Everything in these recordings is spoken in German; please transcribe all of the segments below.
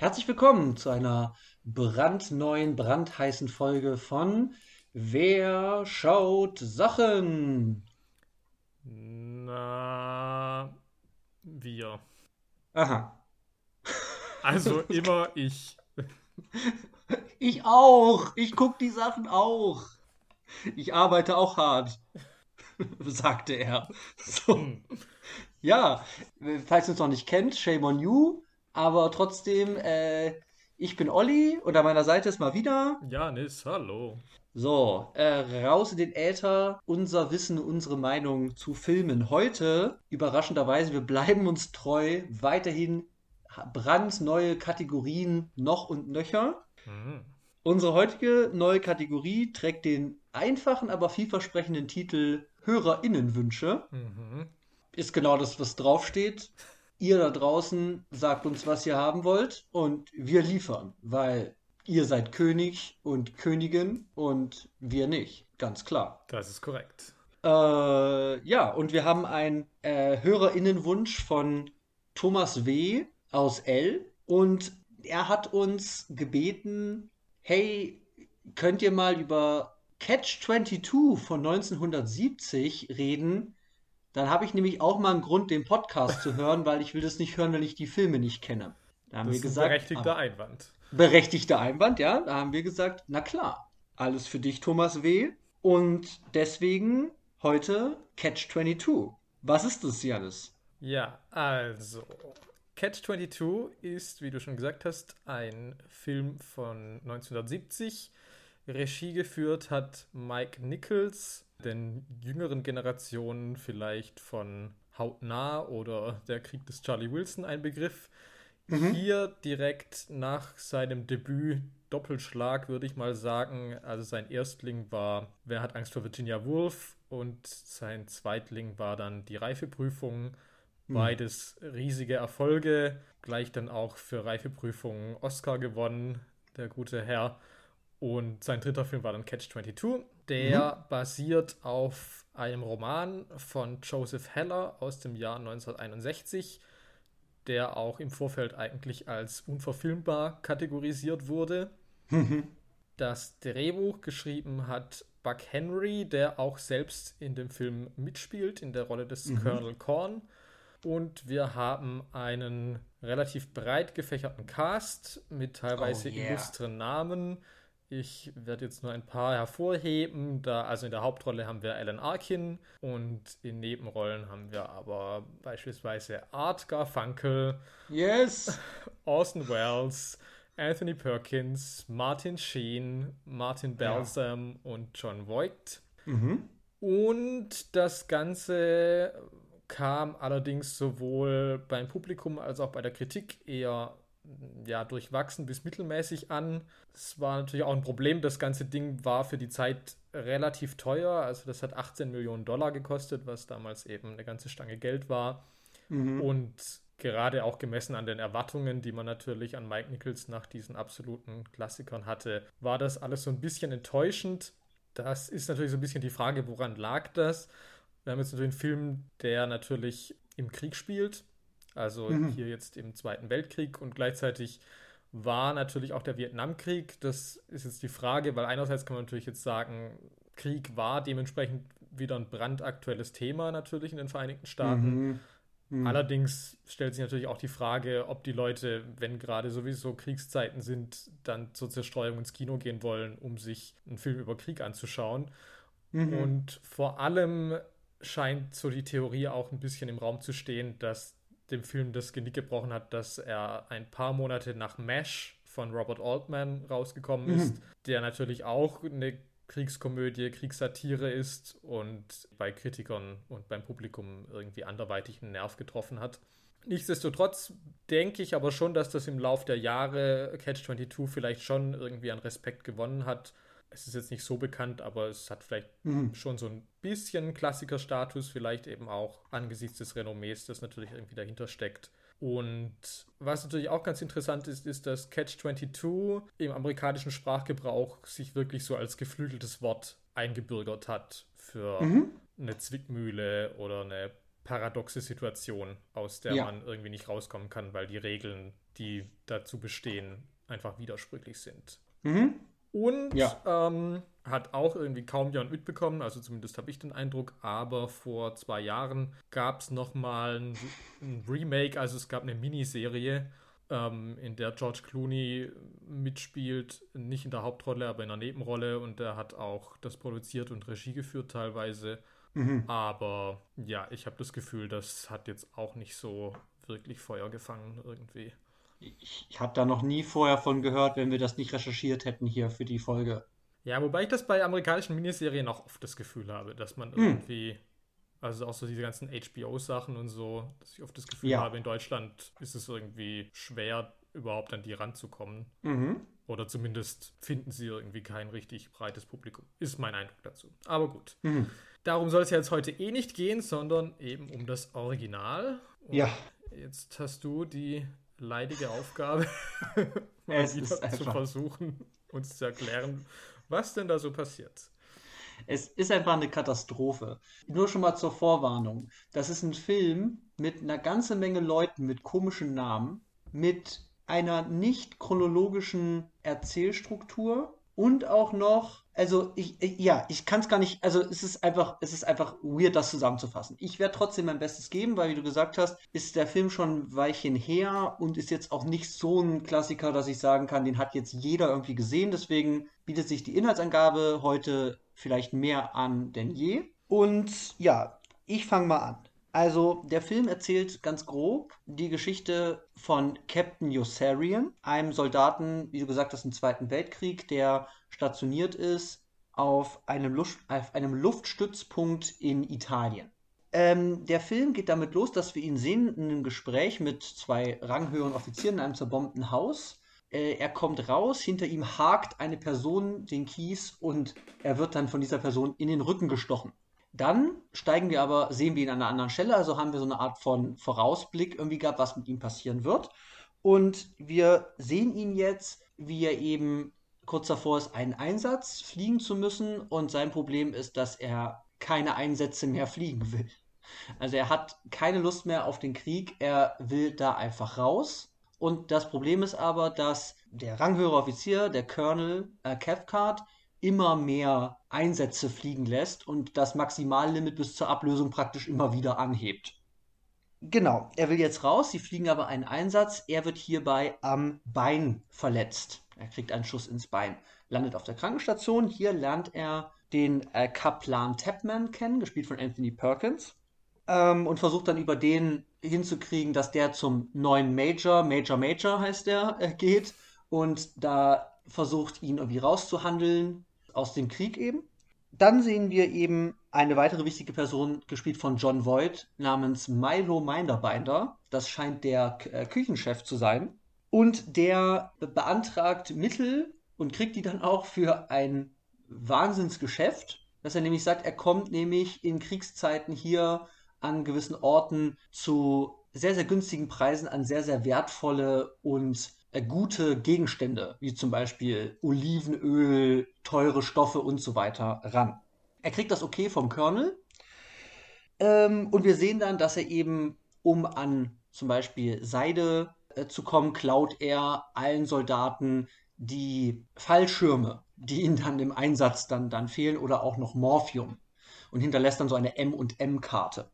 Herzlich willkommen zu einer brandneuen, brandheißen Folge von Wer schaut Sachen? Na, wir. Aha. Also immer ich. Ich auch. Ich gucke die Sachen auch. Ich arbeite auch hart, sagte er. So. Hm. Ja, falls ihr uns noch nicht kennt, shame on you. Aber trotzdem, äh, ich bin Olli und an meiner Seite ist mal wieder. Janis, hallo. So, äh, raus in den Äther, unser Wissen, unsere Meinung zu Filmen. Heute, überraschenderweise, wir bleiben uns treu, weiterhin brandneue Kategorien noch und nöcher. Mhm. Unsere heutige neue Kategorie trägt den einfachen, aber vielversprechenden Titel HörerInnenwünsche. Mhm. Ist genau das, was draufsteht. Ihr da draußen sagt uns, was ihr haben wollt und wir liefern, weil ihr seid König und Königin und wir nicht, ganz klar. Das ist korrekt. Äh, ja, und wir haben einen äh, HörerInnenwunsch von Thomas W. aus L. Und er hat uns gebeten, hey, könnt ihr mal über Catch 22 von 1970 reden? Dann habe ich nämlich auch mal einen Grund, den Podcast zu hören, weil ich will das nicht hören, wenn ich die Filme nicht kenne. Da haben Das wir ist ein gesagt, berechtigter ah, Einwand. berechtigter Einwand, ja. Da haben wir gesagt, na klar, alles für dich, Thomas W. Und deswegen heute Catch 22. Was ist das, Janis? Ja, also. Catch 22 ist, wie du schon gesagt hast, ein Film von 1970. Regie geführt hat Mike Nichols, den jüngeren Generationen vielleicht von Hautnah oder Der Krieg des Charlie Wilson ein Begriff. Hier direkt nach seinem Debüt Doppelschlag, würde ich mal sagen. Also sein Erstling war Wer hat Angst vor Virginia Woolf und sein Zweitling war dann die Reifeprüfung. Beides riesige Erfolge. Gleich dann auch für Reifeprüfungen Oscar gewonnen, der gute Herr. Und sein dritter Film war dann Catch 22. Der basiert auf einem Roman von Joseph Heller aus dem Jahr 1961, der auch im Vorfeld eigentlich als unverfilmbar kategorisiert wurde. Das Drehbuch geschrieben hat Buck Henry, der auch selbst in dem Film mitspielt, in der Rolle des Colonel Korn. Und wir haben einen relativ breit gefächerten Cast mit teilweise Oh, yeah. illustren Namen. Ich werde jetzt nur ein paar hervorheben. Da, also in der Hauptrolle haben wir Alan Arkin und in Nebenrollen haben wir aber beispielsweise Art Garfunkel, Yes! Orson Welles, Anthony Perkins, Martin Sheen, Martin Balsam und John Voight. Mhm. Und das Ganze kam allerdings sowohl beim Publikum als auch bei der Kritik eher ja, durchwachsen bis mittelmäßig an. Es war natürlich auch ein Problem. Das ganze Ding war für die Zeit relativ teuer. Also das hat 18 Millionen Dollar gekostet, was damals eben eine ganze Stange Geld war. Und gerade auch gemessen an den Erwartungen, die man natürlich an Mike Nichols nach diesen absoluten Klassikern hatte, war das alles so ein bisschen enttäuschend. Das ist natürlich so ein bisschen die Frage, woran lag das? Wir haben jetzt natürlich einen Film, der natürlich im Krieg spielt, also hier jetzt im Zweiten Weltkrieg und gleichzeitig war natürlich auch der Vietnamkrieg. Das ist jetzt die Frage, weil einerseits kann man natürlich jetzt sagen, Krieg war dementsprechend wieder ein brandaktuelles Thema natürlich in den Vereinigten Staaten. Allerdings stellt sich natürlich auch die Frage, ob die Leute, wenn gerade sowieso Kriegszeiten sind, dann zur Zerstreuung ins Kino gehen wollen, um sich einen Film über Krieg anzuschauen. Und vor allem scheint so die Theorie auch ein bisschen im Raum zu stehen, dass dem Film das Genick gebrochen hat, dass er ein paar Monate nach MASH von Robert Altman rausgekommen ist, der natürlich auch eine Kriegskomödie, Kriegssatire ist und bei Kritikern und beim Publikum irgendwie anderweitig einen Nerv getroffen hat. Nichtsdestotrotz denke ich aber schon, dass das im Lauf der Jahre Catch 22 vielleicht schon irgendwie an Respekt gewonnen hat. Es ist jetzt nicht so bekannt, aber es hat vielleicht schon so ein bisschen Klassikerstatus, vielleicht eben auch angesichts des Renommees, das natürlich irgendwie dahinter steckt. Und was natürlich auch ganz interessant ist, ist, dass Catch 22 im amerikanischen Sprachgebrauch sich wirklich so als geflügeltes Wort eingebürgert hat für eine Zwickmühle oder eine paradoxe Situation, aus der Ja. man irgendwie nicht rauskommen kann, weil die Regeln, die dazu bestehen, einfach widersprüchlich sind. Mhm. Und Ja. ähm, hat auch irgendwie kaum jemand mitbekommen, also zumindest habe ich den Eindruck, aber vor zwei Jahren gab es nochmal ein, ein Remake, also es gab eine Miniserie, ähm, in der George Clooney mitspielt, nicht in der Hauptrolle, aber in einer Nebenrolle und er hat auch das produziert und Regie geführt teilweise. Mhm. Aber ja, ich habe das Gefühl, das hat jetzt auch nicht so wirklich Feuer gefangen irgendwie. Ich, ich habe da noch nie vorher von gehört, wenn wir das nicht recherchiert hätten hier für die Folge. Ja, wobei ich das bei amerikanischen Miniserien auch oft das Gefühl habe, dass man Hm. irgendwie, also auch so diese ganzen HBO-Sachen und so, dass ich oft das Gefühl Ja. habe, in Deutschland ist es irgendwie schwer, überhaupt an die ranzukommen. Mhm. Oder zumindest finden sie irgendwie kein richtig breites Publikum. Ist mein Eindruck dazu. Aber gut. Mhm. Darum soll es ja jetzt heute eh nicht gehen, sondern eben um das Original. Und Ja. Jetzt hast du die leidige Aufgabe, Es ist zu versuchen, uns zu erklären, was denn da so passiert. Es ist einfach eine Katastrophe. Nur schon mal zur Vorwarnung. Das ist ein Film mit einer ganzen Menge Leuten mit komischen Namen, mit einer nicht chronologischen Erzählstruktur und auch noch, also ich, ja, ich kann es gar nicht, also es ist einfach, es ist einfach weird, das zusammenzufassen. Ich werde trotzdem mein Bestes geben, weil wie du gesagt hast, ist der Film schon ein Weilchen her und ist jetzt auch nicht so ein Klassiker, dass ich sagen kann, den hat jetzt jeder irgendwie gesehen. Deswegen bietet sich die Inhaltsangabe heute vielleicht mehr an denn je. Und ja, ich fange mal an. Also, der Film erzählt ganz grob die Geschichte von Captain Yossarian, einem Soldaten, wie du gesagt hast, im Zweiten Weltkrieg, der stationiert ist auf einem, Luft, auf einem Luftstützpunkt in Italien. Ähm, der Film geht damit los, dass wir ihn sehen in einem Gespräch mit zwei ranghöheren Offizieren in einem zerbombten Haus. Äh, er kommt raus, hinter ihm hakt eine Person den Kies und er wird dann von dieser Person in den Rücken gestochen. Dann steigen wir aber, sehen wir ihn an einer anderen Stelle, also haben wir so eine Art von Vorausblick irgendwie gehabt, was mit ihm passieren wird. Und wir sehen ihn jetzt, wie er eben kurz davor ist, einen Einsatz fliegen zu müssen. Und sein Problem ist, dass er keine Einsätze mehr fliegen will. Also er hat keine Lust mehr auf den Krieg, er will da einfach raus. Und das Problem ist aber, dass der ranghöhere Offizier, der Colonel äh, Cathcart, immer mehr Einsätze fliegen lässt und das Maximallimit bis zur Ablösung praktisch immer wieder anhebt. Genau, er will jetzt raus, sie fliegen aber einen Einsatz, er wird hierbei am Bein verletzt. Er kriegt einen Schuss ins Bein, landet auf der Krankenstation, hier lernt er den äh, Kaplan Tapman kennen, gespielt von Anthony Perkins, ähm, und versucht dann über den hinzukriegen, dass der zum neuen Major, Major Major heißt der, äh, geht und da versucht, ihn irgendwie rauszuhandeln aus dem Krieg eben. Dann sehen wir eben eine weitere wichtige Person, gespielt von John Voight, namens Milo Minderbinder. Das scheint der äh, Küchenchef zu sein. Und der beantragt Mittel und kriegt die dann auch für ein Wahnsinnsgeschäft, dass er nämlich sagt, er kommt nämlich in Kriegszeiten hier an gewissen Orten zu sehr, sehr günstigen Preisen an sehr, sehr wertvolle und äh, gute Gegenstände, wie zum Beispiel Olivenöl, teure Stoffe und so weiter ran. Er kriegt das okay vom Colonel. Ähm, und wir sehen dann, dass er eben, um an zum Beispiel Seide zu kommen, klaut er allen Soldaten die Fallschirme, die ihnen dann im Einsatz dann, dann fehlen, oder auch noch Morphium. Und hinterlässt dann so eine M&M-Karte.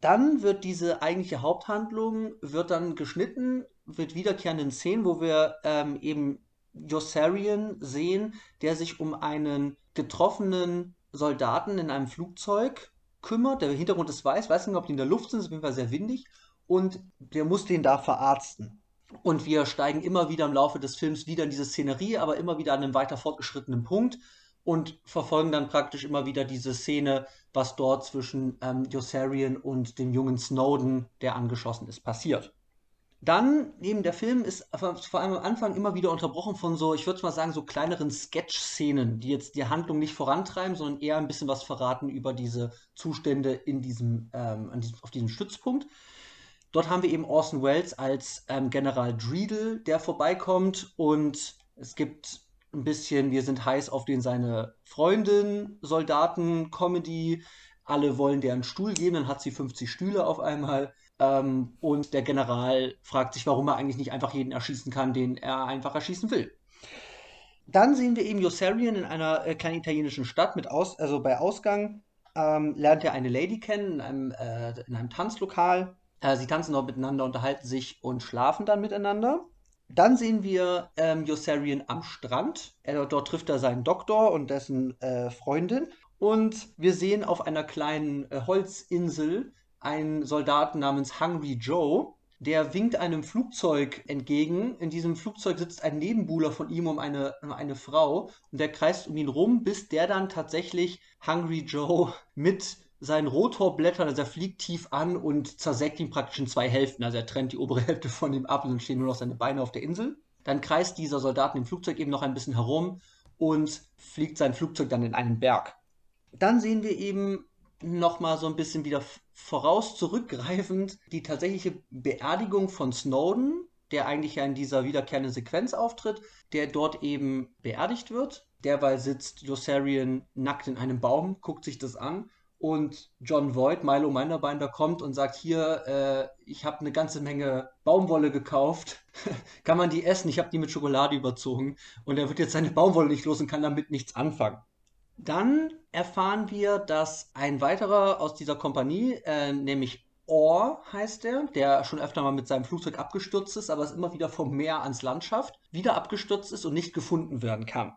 Dann wird diese eigentliche Haupthandlung wird dann geschnitten mit wiederkehrenden Szenen, wo wir ähm, eben Yossarian sehen, der sich um einen getroffenen Soldaten in einem Flugzeug kümmert. Der Hintergrund ist weiß, weiß nicht, ob die in der Luft sind, ist auf jeden Fall sehr windig. Und der muss den da verarzten. Und wir steigen immer wieder im Laufe des Films wieder in diese Szenerie, aber immer wieder an einem weiter fortgeschrittenen Punkt und verfolgen dann praktisch immer wieder diese Szene, was dort zwischen ähm, Yossarian und dem jungen Snowden, der angeschossen ist, passiert. Dann, neben der Film ist vor allem am Anfang immer wieder unterbrochen von so, ich würde mal sagen, so kleineren Sketch-Szenen, die jetzt die Handlung nicht vorantreiben, sondern eher ein bisschen was verraten über diese Zustände in diesem, ähm, diesem auf diesem Stützpunkt. Dort haben wir eben Orson Welles als ähm, General Dreedle, der vorbeikommt und es gibt ein bisschen, wir sind heiß auf den seine Freundin, Soldaten, Comedy. Alle wollen der einen Stuhl geben, dann hat sie 50 Stühle auf einmal. Ähm, und der General fragt sich, warum er eigentlich nicht einfach jeden erschießen kann, den er einfach erschießen will. Dann sehen wir eben Yossarian in einer äh, kleinen italienischen Stadt mit Aus, also bei Ausgang ähm, lernt er eine Lady kennen in einem, äh, in einem Tanzlokal. Äh, sie tanzen dort miteinander, unterhalten sich und schlafen dann miteinander. Dann sehen wir ähm, Yossarian am Strand. Er, dort trifft er seinen Doktor und dessen äh, Freundin. Und wir sehen auf einer kleinen äh, Holzinsel einen Soldaten namens Hungry Joe, der winkt einem Flugzeug entgegen. In diesem Flugzeug sitzt ein Nebenbuhler von ihm um eine, um eine Frau und der kreist um ihn rum, bis der dann tatsächlich Hungry Joe mit seinen Rotorblättern, also er fliegt tief an und zersägt ihn praktisch in zwei Hälften. Also er trennt die obere Hälfte von ihm ab und dann stehen nur noch seine Beine auf der Insel. Dann kreist dieser Soldat im Flugzeug eben noch ein bisschen herum und fliegt sein Flugzeug dann in einen Berg. Dann sehen wir eben nochmal so ein bisschen wieder voraus zurückgreifend die tatsächliche Beerdigung von Snowden, der eigentlich ja in dieser wiederkehrenden Sequenz auftritt, der dort eben beerdigt wird. Derweil sitzt Yossarian nackt in einem Baum, guckt sich das an und John Voight, Milo Minderbinder, kommt und sagt, hier, äh, ich habe eine ganze Menge Baumwolle gekauft, kann man die essen? Ich habe die mit Schokolade überzogen und er wird jetzt seine Baumwolle nicht los und kann damit nichts anfangen. Dann erfahren wir, dass ein weiterer aus dieser Kompanie, äh, nämlich Orr heißt er, der schon öfter mal mit seinem Flugzeug abgestürzt ist, aber es immer wieder vom Meer ans Land schafft, wieder abgestürzt ist und nicht gefunden werden kann.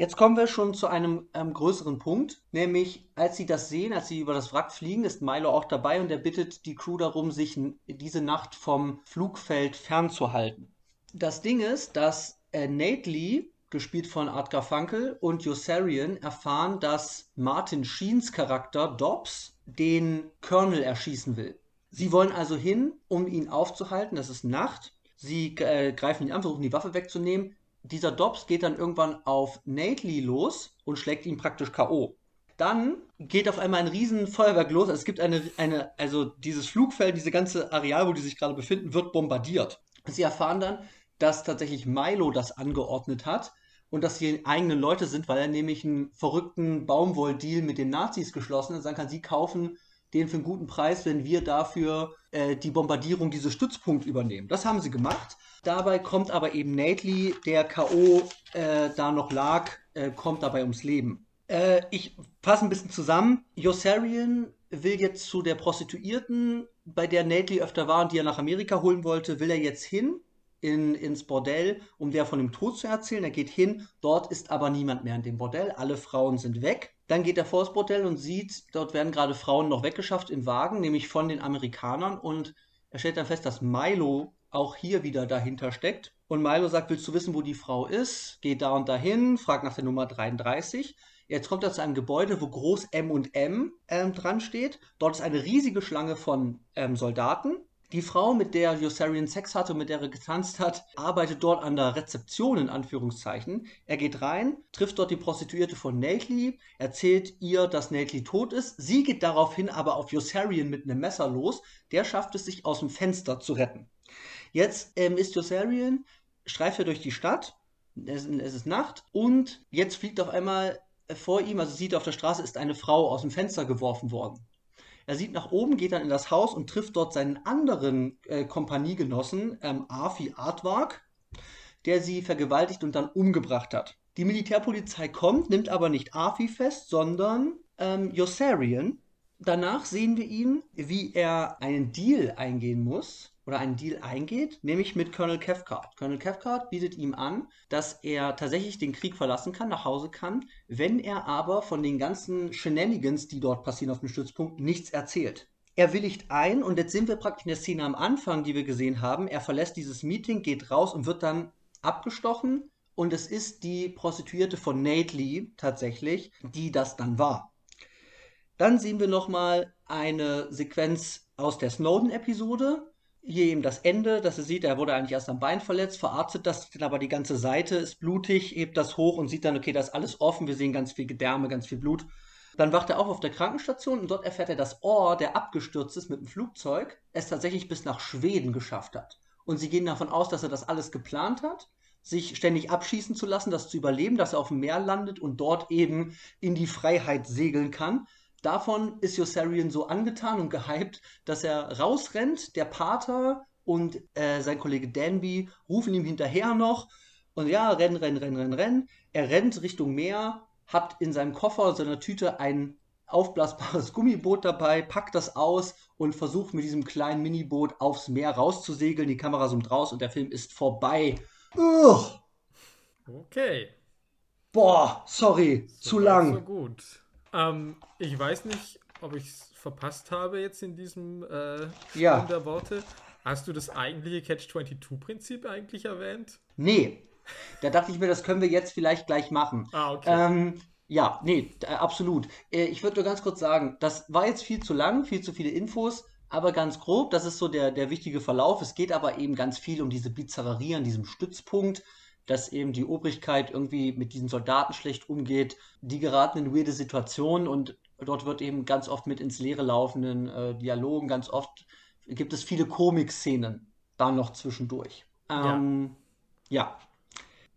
Jetzt kommen wir schon zu einem ähm, größeren Punkt, nämlich als sie das sehen, als sie über das Wrack fliegen, ist Milo auch dabei und er bittet die Crew darum, sich diese Nacht vom Flugfeld fernzuhalten. Das Ding ist, dass äh, Nate Lee gespielt von Art Garfunkel, und Yossarian erfahren, dass Martin Sheens Charakter Dobbs den Colonel erschießen will. Sie wollen also hin, um ihn aufzuhalten. Das ist Nacht. Sie äh, greifen ihn an, versuchen die Waffe wegzunehmen. Dieser Dobbs geht dann irgendwann auf Nately los und schlägt ihn praktisch K.O. Dann geht auf einmal ein riesen Feuerwerk los. Es gibt eine, eine, also dieses Flugfeld, diese ganze Areal, wo die sich gerade befinden, wird bombardiert. Sie erfahren dann, dass tatsächlich Milo das angeordnet hat und dass sie eigene Leute sind, weil er nämlich einen verrückten Baumwolldeal mit den Nazis geschlossen hat sagen kann, sie kaufen den für einen guten Preis, wenn wir dafür äh, die Bombardierung dieses Stützpunkt übernehmen. Das haben sie gemacht. Dabei kommt aber eben Nately, der K.O. Äh, da noch lag, äh, kommt dabei ums Leben. Äh, ich fasse ein bisschen zusammen. Yossarian will jetzt zu der Prostituierten, bei der Nately öfter war und die er nach Amerika holen wollte, will er jetzt hin in, ins Bordell, um der von dem Tod zu erzählen. Er geht hin, dort ist aber niemand mehr in dem Bordell, alle Frauen sind weg. Dann geht er vor das Bordell und sieht, dort werden gerade Frauen noch weggeschafft in Wagen, nämlich von den Amerikanern. Und er stellt dann fest, dass Milo auch hier wieder dahinter steckt. Und Milo sagt, willst du wissen, wo die Frau ist? Geht da und dahin, fragt nach der Nummer 33. Jetzt kommt er zu einem Gebäude, wo groß M und M ähm, dran steht. Dort ist eine riesige Schlange von ähm, Soldaten. Die Frau, mit der Yossarian Sex hatte und mit der er getanzt hat, arbeitet dort an der Rezeption in Anführungszeichen. Er geht rein, trifft dort die Prostituierte von Nately, erzählt ihr, dass Nately tot ist. Sie geht daraufhin aber auf Yossarian mit einem Messer los. Der schafft es, sich aus dem Fenster zu retten. Jetzt ähm, ist Yossarian, streift er durch die Stadt, es, es ist Nacht und jetzt fliegt auf einmal vor ihm, also sieht er auf der Straße, ist eine Frau aus dem Fenster geworfen worden. Er sieht nach oben, geht dann in das Haus und trifft dort seinen anderen äh, Kompaniegenossen, ähm, Afi Artwag, der sie vergewaltigt und dann umgebracht hat. Die Militärpolizei kommt, nimmt aber nicht Afi fest, sondern ähm, Yossarian. Danach sehen wir ihn, wie er einen Deal eingehen muss oder einen Deal eingeht, nämlich mit Colonel Cathcart. Colonel Cathcart bietet ihm an, dass er tatsächlich den Krieg verlassen kann, nach Hause kann, wenn er aber von den ganzen Shenanigans, die dort passieren auf dem Stützpunkt, nichts erzählt. Er willigt ein und jetzt sind wir praktisch in der Szene am Anfang, die wir gesehen haben. Er verlässt dieses Meeting, geht raus und wird dann abgestochen und es ist die Prostituierte von Nate Lee tatsächlich, die das dann war. Dann sehen wir nochmal eine Sequenz aus der Snowden-Episode, hier eben das Ende, dass er sieht, er wurde eigentlich erst am Bein verletzt, verarztet das, aber die ganze Seite ist blutig, hebt das hoch und sieht dann, okay, da ist alles offen, wir sehen ganz viel Gedärme, ganz viel Blut. Dann wacht er auf auf der Krankenstation und dort erfährt er, dass Orr, der abgestürzt ist mit dem Flugzeug, es tatsächlich bis nach Schweden geschafft hat. Und sie gehen davon aus, dass er das alles geplant hat, sich ständig abschießen zu lassen, das zu überleben, dass er auf dem Meer landet und dort eben in die Freiheit segeln kann. Davon ist Yossarian so angetan und gehypt, dass er rausrennt. Der Pater und äh, sein Kollege Danby rufen ihm hinterher noch. Und ja, renn, renn, renn, renn, renn. Er rennt Richtung Meer, hat in seinem Koffer, seiner Tüte ein aufblasbares Gummiboot dabei, packt das aus und versucht mit diesem kleinen Miniboot aufs Meer rauszusegeln. Die Kamera zoomt raus und der Film ist vorbei. Ugh. Okay. Boah, sorry, so zu lang. So gut. Ähm, ich weiß nicht, ob ich es verpasst habe jetzt in diesem äh, ja. der Worte. Hast du das eigentliche Catch-22-Prinzip eigentlich erwähnt? Nee. Da dachte ich mir, das können wir jetzt vielleicht gleich machen. Ah, okay. Ähm, ja, nee, äh, absolut. Äh, ich würde nur ganz kurz sagen, das war jetzt viel zu lang, viel zu viele Infos, aber ganz grob, das ist so der, der wichtige Verlauf. Es geht aber eben ganz viel um diese Bizarrerie an diesem Stützpunkt dass eben die Obrigkeit irgendwie mit diesen Soldaten schlecht umgeht. Die geraten in weirde Situationen und dort wird eben ganz oft mit ins Leere laufenden äh, Dialogen, ganz oft gibt es viele Komikszenen da noch zwischendurch. Ähm, ja. ja.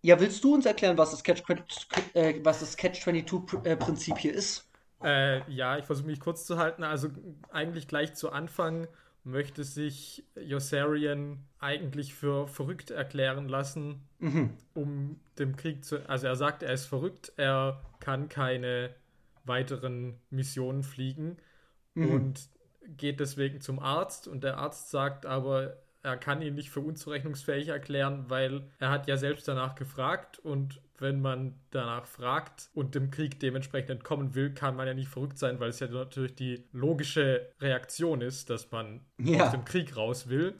ja. willst du uns erklären, was das Catch-22-Prinzip äh, Catch hier ist? Äh, ja, ich versuche mich kurz zu halten. Also eigentlich gleich zu Anfang möchte sich Yossarian eigentlich für verrückt erklären lassen, mhm. um dem Krieg zu. Also er sagt, er ist verrückt, er kann keine weiteren Missionen fliegen mhm. und geht deswegen zum Arzt und der Arzt sagt aber, er kann ihn nicht für unzurechnungsfähig erklären, weil er hat ja selbst danach gefragt und wenn man danach fragt und dem Krieg dementsprechend entkommen will, kann man ja nicht verrückt sein, weil es ja natürlich die logische Reaktion ist, dass man ja. aus dem Krieg raus will.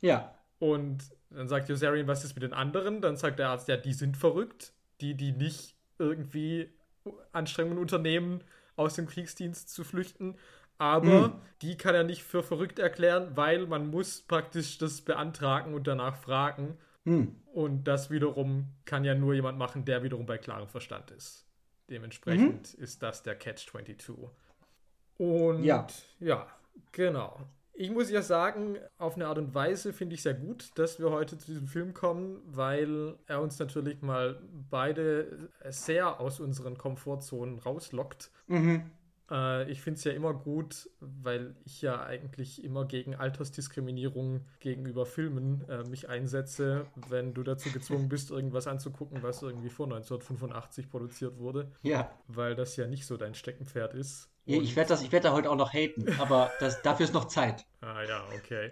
Ja. Und dann sagt Josarian, was ist mit den anderen? Dann sagt der Arzt, ja, die sind verrückt. Die, die nicht irgendwie Anstrengungen unternehmen, aus dem Kriegsdienst zu flüchten. Aber mhm. die kann er nicht für verrückt erklären, weil man muss praktisch das beantragen und danach fragen. Mhm. Und das wiederum kann ja nur jemand machen, der wiederum bei klarem Verstand ist. Dementsprechend mhm. ist das der Catch 22. Und ja. ja, genau. Ich muss ja sagen, auf eine Art und Weise finde ich sehr gut, dass wir heute zu diesem Film kommen, weil er uns natürlich mal beide sehr aus unseren Komfortzonen rauslockt. Mhm. Äh, ich finde es ja immer gut, weil ich ja eigentlich immer gegen Altersdiskriminierung gegenüber Filmen äh, mich einsetze, wenn du dazu gezwungen bist, irgendwas anzugucken, was irgendwie vor 1985 produziert wurde. Ja. Weil das ja nicht so dein Steckenpferd ist. Und ich werde werd da heute auch noch haten, aber das, dafür ist noch Zeit. Ah ja, okay.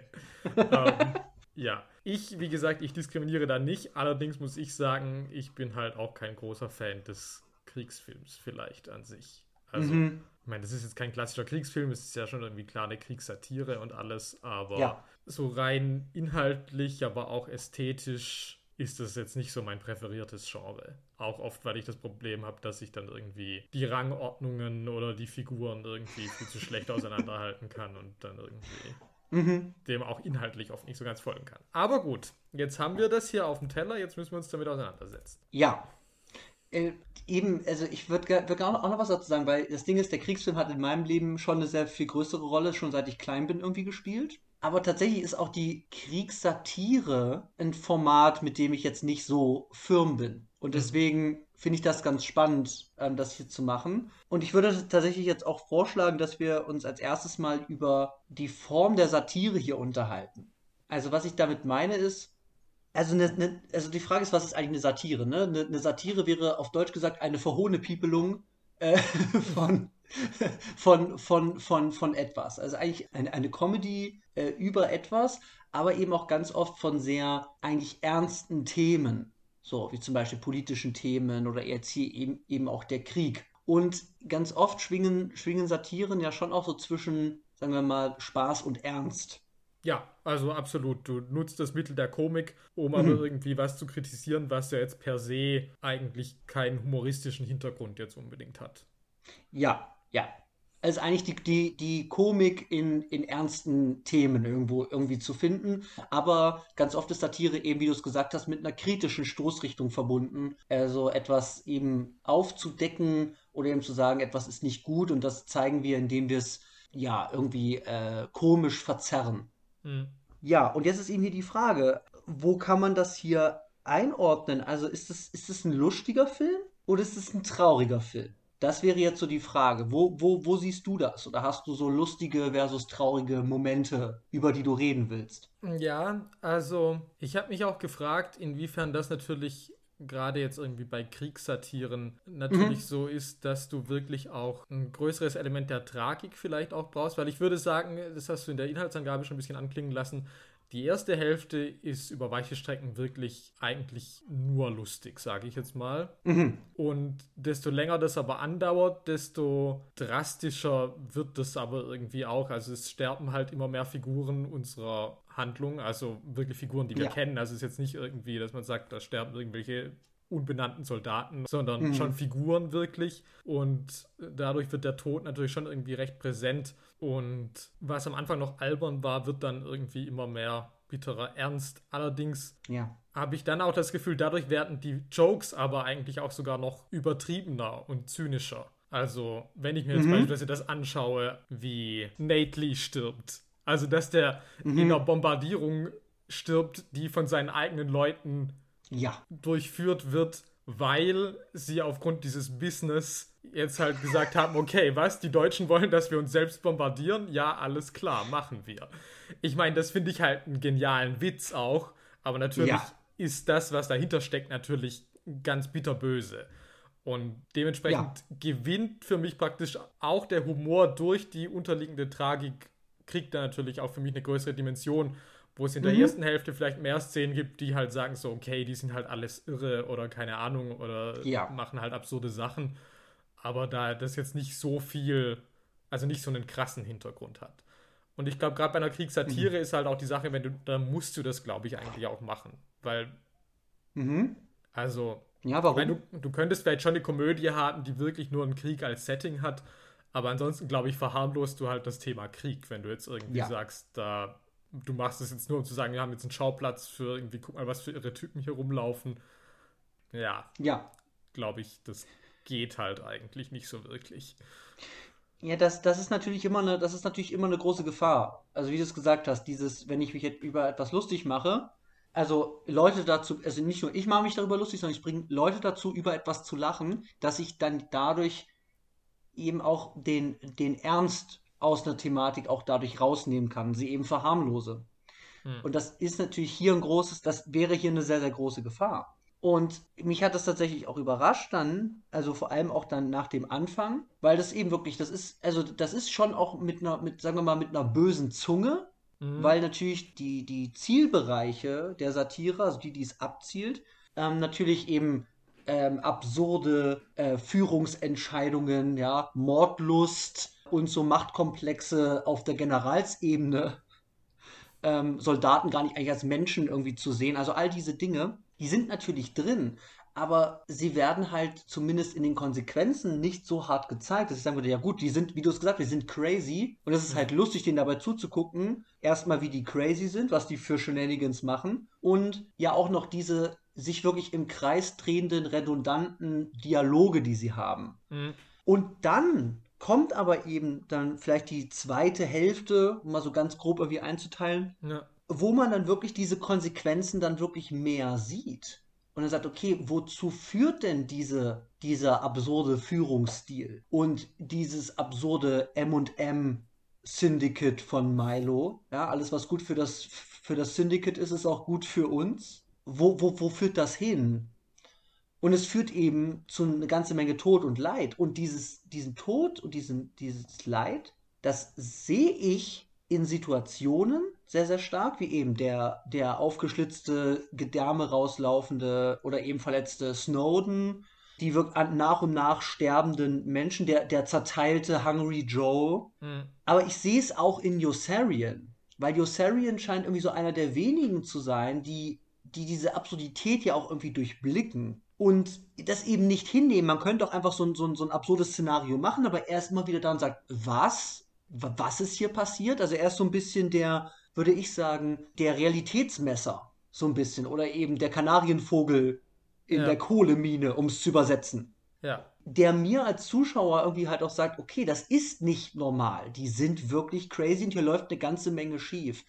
ähm, ja, ich, wie gesagt, ich diskriminiere da nicht. Allerdings muss ich sagen, ich bin halt auch kein großer Fan des Kriegsfilms vielleicht an sich. Also, mhm. Ich meine, das ist jetzt kein klassischer Kriegsfilm, es ist ja schon irgendwie klar eine Kriegssatire und alles, aber ja. so rein inhaltlich, aber auch ästhetisch ist das jetzt nicht so mein präferiertes Genre. Auch oft, weil ich das Problem habe, dass ich dann irgendwie die Rangordnungen oder die Figuren irgendwie viel zu schlecht auseinanderhalten kann und dann irgendwie mhm. dem auch inhaltlich oft nicht so ganz folgen kann. Aber gut, jetzt haben wir das hier auf dem Teller, jetzt müssen wir uns damit auseinandersetzen. Ja, äh, eben, also ich würde würd auch noch was dazu sagen, weil das Ding ist, der Kriegsfilm hat in meinem Leben schon eine sehr viel größere Rolle, schon seit ich klein bin, irgendwie gespielt. Aber tatsächlich ist auch die Kriegssatire ein Format, mit dem ich jetzt nicht so firm bin. Und mhm. deswegen finde ich das ganz spannend, ähm, das hier zu machen. Und ich würde tatsächlich jetzt auch vorschlagen, dass wir uns als erstes mal über die Form der Satire hier unterhalten. Also was ich damit meine ist, also, ne, ne, also die Frage ist, was ist eigentlich eine Satire? Ne? Eine, eine Satire wäre auf Deutsch gesagt eine verhohene Piepelung äh, von, von, von, von, von etwas. Also eigentlich eine, eine Comedy äh, über etwas, aber eben auch ganz oft von sehr eigentlich ernsten Themen. So, wie zum Beispiel politischen Themen oder jetzt hier eben, eben auch der Krieg. Und ganz oft schwingen, schwingen Satiren ja schon auch so zwischen, sagen wir mal, Spaß und Ernst. Ja, also absolut. Du nutzt das Mittel der Komik, um mhm. aber irgendwie was zu kritisieren, was ja jetzt per se eigentlich keinen humoristischen Hintergrund jetzt unbedingt hat. Ja, ja. Also eigentlich die, die, die Komik in, in ernsten Themen irgendwo irgendwie zu finden. Aber ganz oft ist Satire eben, wie du es gesagt hast, mit einer kritischen Stoßrichtung verbunden. Also etwas eben aufzudecken oder eben zu sagen, etwas ist nicht gut und das zeigen wir, indem wir es ja irgendwie äh, komisch verzerren. Mhm. Ja, und jetzt ist eben hier die Frage, wo kann man das hier einordnen? Also ist es ist ein lustiger Film oder ist es ein trauriger Film? Das wäre jetzt so die Frage. Wo, wo, wo siehst du das? Oder hast du so lustige versus traurige Momente, über die du reden willst? Ja, also ich habe mich auch gefragt, inwiefern das natürlich gerade jetzt irgendwie bei Kriegssatiren natürlich mhm. so ist, dass du wirklich auch ein größeres Element der Tragik vielleicht auch brauchst, weil ich würde sagen, das hast du in der Inhaltsangabe schon ein bisschen anklingen lassen, die erste Hälfte ist über weiche Strecken wirklich eigentlich nur lustig, sage ich jetzt mal. Mhm. Und desto länger das aber andauert, desto drastischer wird das aber irgendwie auch. Also es sterben halt immer mehr Figuren unserer Handlung, also wirklich Figuren, die wir ja. kennen. Also es ist jetzt nicht irgendwie, dass man sagt, da sterben irgendwelche unbenannten Soldaten, sondern mhm. schon Figuren wirklich. Und dadurch wird der Tod natürlich schon irgendwie recht präsent. Und was am Anfang noch albern war, wird dann irgendwie immer mehr bitterer Ernst. Allerdings ja. habe ich dann auch das Gefühl, dadurch werden die Jokes aber eigentlich auch sogar noch übertriebener und zynischer. Also, wenn ich mir jetzt mhm. beispielsweise das anschaue, wie Nate Lee stirbt. Also, dass der mhm. in einer Bombardierung stirbt, die von seinen eigenen Leuten ja. durchführt wird, weil sie aufgrund dieses Business jetzt halt gesagt haben, okay, was, die Deutschen wollen, dass wir uns selbst bombardieren? Ja, alles klar, machen wir. Ich meine, das finde ich halt einen genialen Witz auch, aber natürlich ja. ist das, was dahinter steckt, natürlich ganz bitterböse. Und dementsprechend ja. gewinnt für mich praktisch auch der Humor durch die unterliegende Tragik, kriegt da natürlich auch für mich eine größere Dimension wo es in der mhm. ersten Hälfte vielleicht mehr Szenen gibt, die halt sagen so, okay, die sind halt alles irre oder keine Ahnung oder ja. machen halt absurde Sachen. Aber da das jetzt nicht so viel, also nicht so einen krassen Hintergrund hat. Und ich glaube, gerade bei einer Kriegssatire mhm. ist halt auch die Sache, wenn du, da musst du das, glaube ich, eigentlich auch machen. Weil, mhm. also, ja, warum? Meine, du, du könntest vielleicht schon eine Komödie haben, die wirklich nur einen Krieg als Setting hat. Aber ansonsten, glaube ich, verharmlost du halt das Thema Krieg, wenn du jetzt irgendwie ja. sagst, da du machst es jetzt nur, um zu sagen, wir haben jetzt einen Schauplatz für irgendwie, guck mal, was für irre Typen hier rumlaufen. Ja. Ja. Glaube ich, das geht halt eigentlich nicht so wirklich. Ja, das, das ist natürlich immer eine, das ist natürlich immer eine große Gefahr. Also wie du es gesagt hast, dieses, wenn ich mich jetzt über etwas lustig mache, also Leute dazu, also nicht nur ich mache mich darüber lustig, sondern ich bringe Leute dazu, über etwas zu lachen, dass ich dann dadurch eben auch den, den Ernst aus einer Thematik auch dadurch rausnehmen kann, sie eben verharmlose. Hm. Und das ist natürlich hier ein großes, das wäre hier eine sehr, sehr große Gefahr. Und mich hat das tatsächlich auch überrascht dann, also vor allem auch dann nach dem Anfang, weil das eben wirklich, das ist, also das ist schon auch mit einer, mit, sagen wir mal, mit einer bösen Zunge, mhm. weil natürlich die, die Zielbereiche der Satire, also die, die es abzielt, ähm, natürlich eben ähm, absurde äh, Führungsentscheidungen, ja, Mordlust, und so Machtkomplexe auf der Generalsebene ähm, Soldaten gar nicht eigentlich als Menschen irgendwie zu sehen. Also all diese Dinge, die sind natürlich drin, aber sie werden halt zumindest in den Konsequenzen nicht so hart gezeigt, dass ich sagen würde, ja gut, die sind, wie du es gesagt hast, die sind crazy und es ist halt lustig, denen dabei zuzugucken, erstmal wie die crazy sind, was die für Shenanigans machen und ja auch noch diese sich wirklich im Kreis drehenden, redundanten Dialoge, die sie haben. Mhm. Und dann kommt aber eben dann vielleicht die zweite Hälfte, um mal so ganz grob irgendwie einzuteilen, ja. wo man dann wirklich diese Konsequenzen dann wirklich mehr sieht. Und er sagt, okay, wozu führt denn diese, dieser absurde Führungsstil und dieses absurde M&M Syndicate von Milo? Ja, alles was gut für das, für das Syndicate ist, ist auch gut für uns. Wo, wo, wo führt das hin? Und es führt eben zu einer ganzen Menge Tod und Leid. Und dieses, diesen Tod und diesen, dieses Leid, das sehe ich in Situationen sehr, sehr stark, wie eben der, der aufgeschlitzte, Gedärme rauslaufende oder eben verletzte Snowden, die nach und nach sterbenden Menschen, der, der zerteilte Hungry Joe. Mhm. Aber ich sehe es auch in Yossarian, weil Yossarian scheint irgendwie so einer der wenigen zu sein, die, die diese Absurdität ja auch irgendwie durchblicken und das eben nicht hinnehmen. Man könnte auch einfach so ein, so, ein, so ein absurdes Szenario machen, aber er ist immer wieder da und sagt, was? Was ist hier passiert? Also er ist so ein bisschen der, würde ich sagen, der Realitätsmesser. So ein bisschen. Oder eben der Kanarienvogel in ja. der Kohlemine, um es zu übersetzen. Ja. Der mir als Zuschauer irgendwie halt auch sagt, okay, das ist nicht normal. Die sind wirklich crazy und hier läuft eine ganze Menge schief.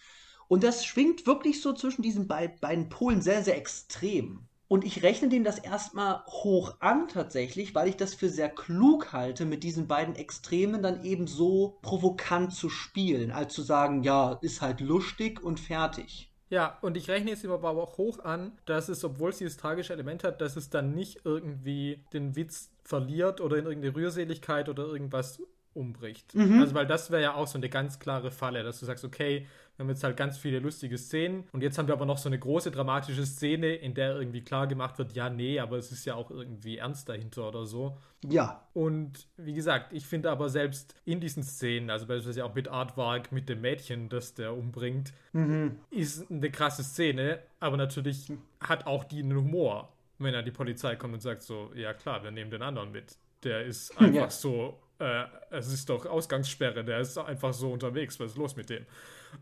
Und das schwingt wirklich so zwischen diesen beiden Polen sehr, sehr extrem. Und ich rechne dem das erstmal hoch an tatsächlich, weil ich das für sehr klug halte, mit diesen beiden Extremen dann eben so provokant zu spielen, als zu sagen, ja, ist halt lustig und fertig. Ja, und ich rechne es ihm aber auch hoch an, dass es, obwohl es dieses tragische Element hat, dass es dann nicht irgendwie den Witz verliert oder in irgendeine Rührseligkeit oder irgendwas umbricht. Mhm. Also, weil das wäre ja auch so eine ganz klare Falle, dass du sagst, okay, wir haben jetzt halt ganz viele lustige Szenen und jetzt haben wir aber noch so eine große dramatische Szene, in der irgendwie klar gemacht wird, ja, nee, aber es ist ja auch irgendwie ernst dahinter oder so. Ja. Und wie gesagt, ich finde aber selbst in diesen Szenen, also beispielsweise auch mit Artwork, mit dem Mädchen, das der umbringt, mhm. ist eine krasse Szene, aber natürlich hat auch die einen Humor, wenn dann die Polizei kommt und sagt so, ja klar, wir nehmen den anderen mit. Der ist einfach ja. so äh, es ist doch Ausgangssperre, der ist einfach so unterwegs, was ist los mit dem?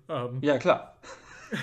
Ähm, ja, klar.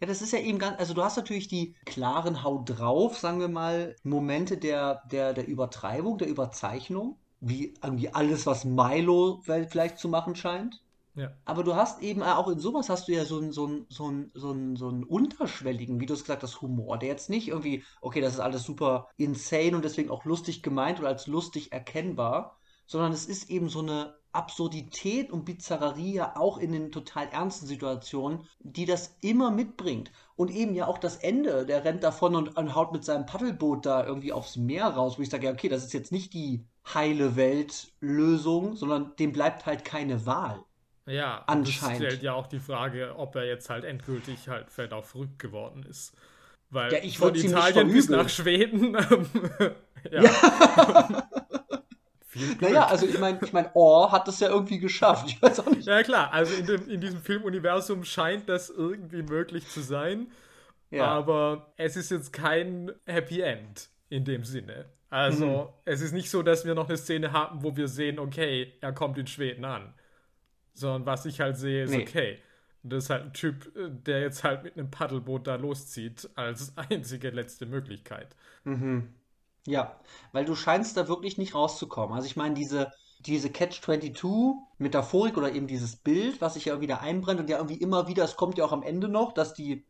Ja, das ist ja eben ganz, also du hast natürlich die klaren Hau drauf, sagen wir mal, Momente der, der, der Übertreibung, der Überzeichnung, wie irgendwie alles, was Milo vielleicht zu machen scheint. Ja. Aber du hast eben auch in sowas hast du ja so einen so einen, so einen, so einen, so einen unterschwelligen, wie du es gesagt hast, Humor, der jetzt nicht irgendwie, okay, das ist alles super insane und deswegen auch lustig gemeint oder als lustig erkennbar, sondern es ist eben so eine Absurdität und Bizarrerie auch in den total ernsten Situationen, die das immer mitbringt. Und eben ja auch das Ende, der rennt davon und, und haut mit seinem Paddelboot da irgendwie aufs Meer raus, wo ich sage, ja, okay, das ist jetzt nicht die heile Weltlösung, sondern dem bleibt halt keine Wahl. Ja, anscheinend. Das stellt ja auch die Frage, ob er jetzt halt endgültig halt vielleicht auch verrückt geworden ist. Weil ja, von Italien bis nach Schweden. ja. ja. Naja, also ich meine, ich mein, Oh hat das ja irgendwie geschafft. Ich weiß auch nicht. Ja klar, also in, dem, in diesem Filmuniversum scheint das irgendwie möglich zu sein. Ja. Aber es ist jetzt kein Happy End in dem Sinne. Also mhm. es ist nicht so, dass wir noch eine Szene haben, wo wir sehen, okay, er kommt in Schweden an. Sondern was ich halt sehe, ist nee. okay. Das ist halt ein Typ, der jetzt halt mit einem Paddelboot da loszieht, als einzige letzte Möglichkeit. Mhm. Ja, weil du scheinst da wirklich nicht rauszukommen. Also ich meine, diese, diese Catch-22-Metaphorik oder eben dieses Bild, was sich ja wieder einbrennt und ja irgendwie immer wieder, es kommt ja auch am Ende noch, dass die,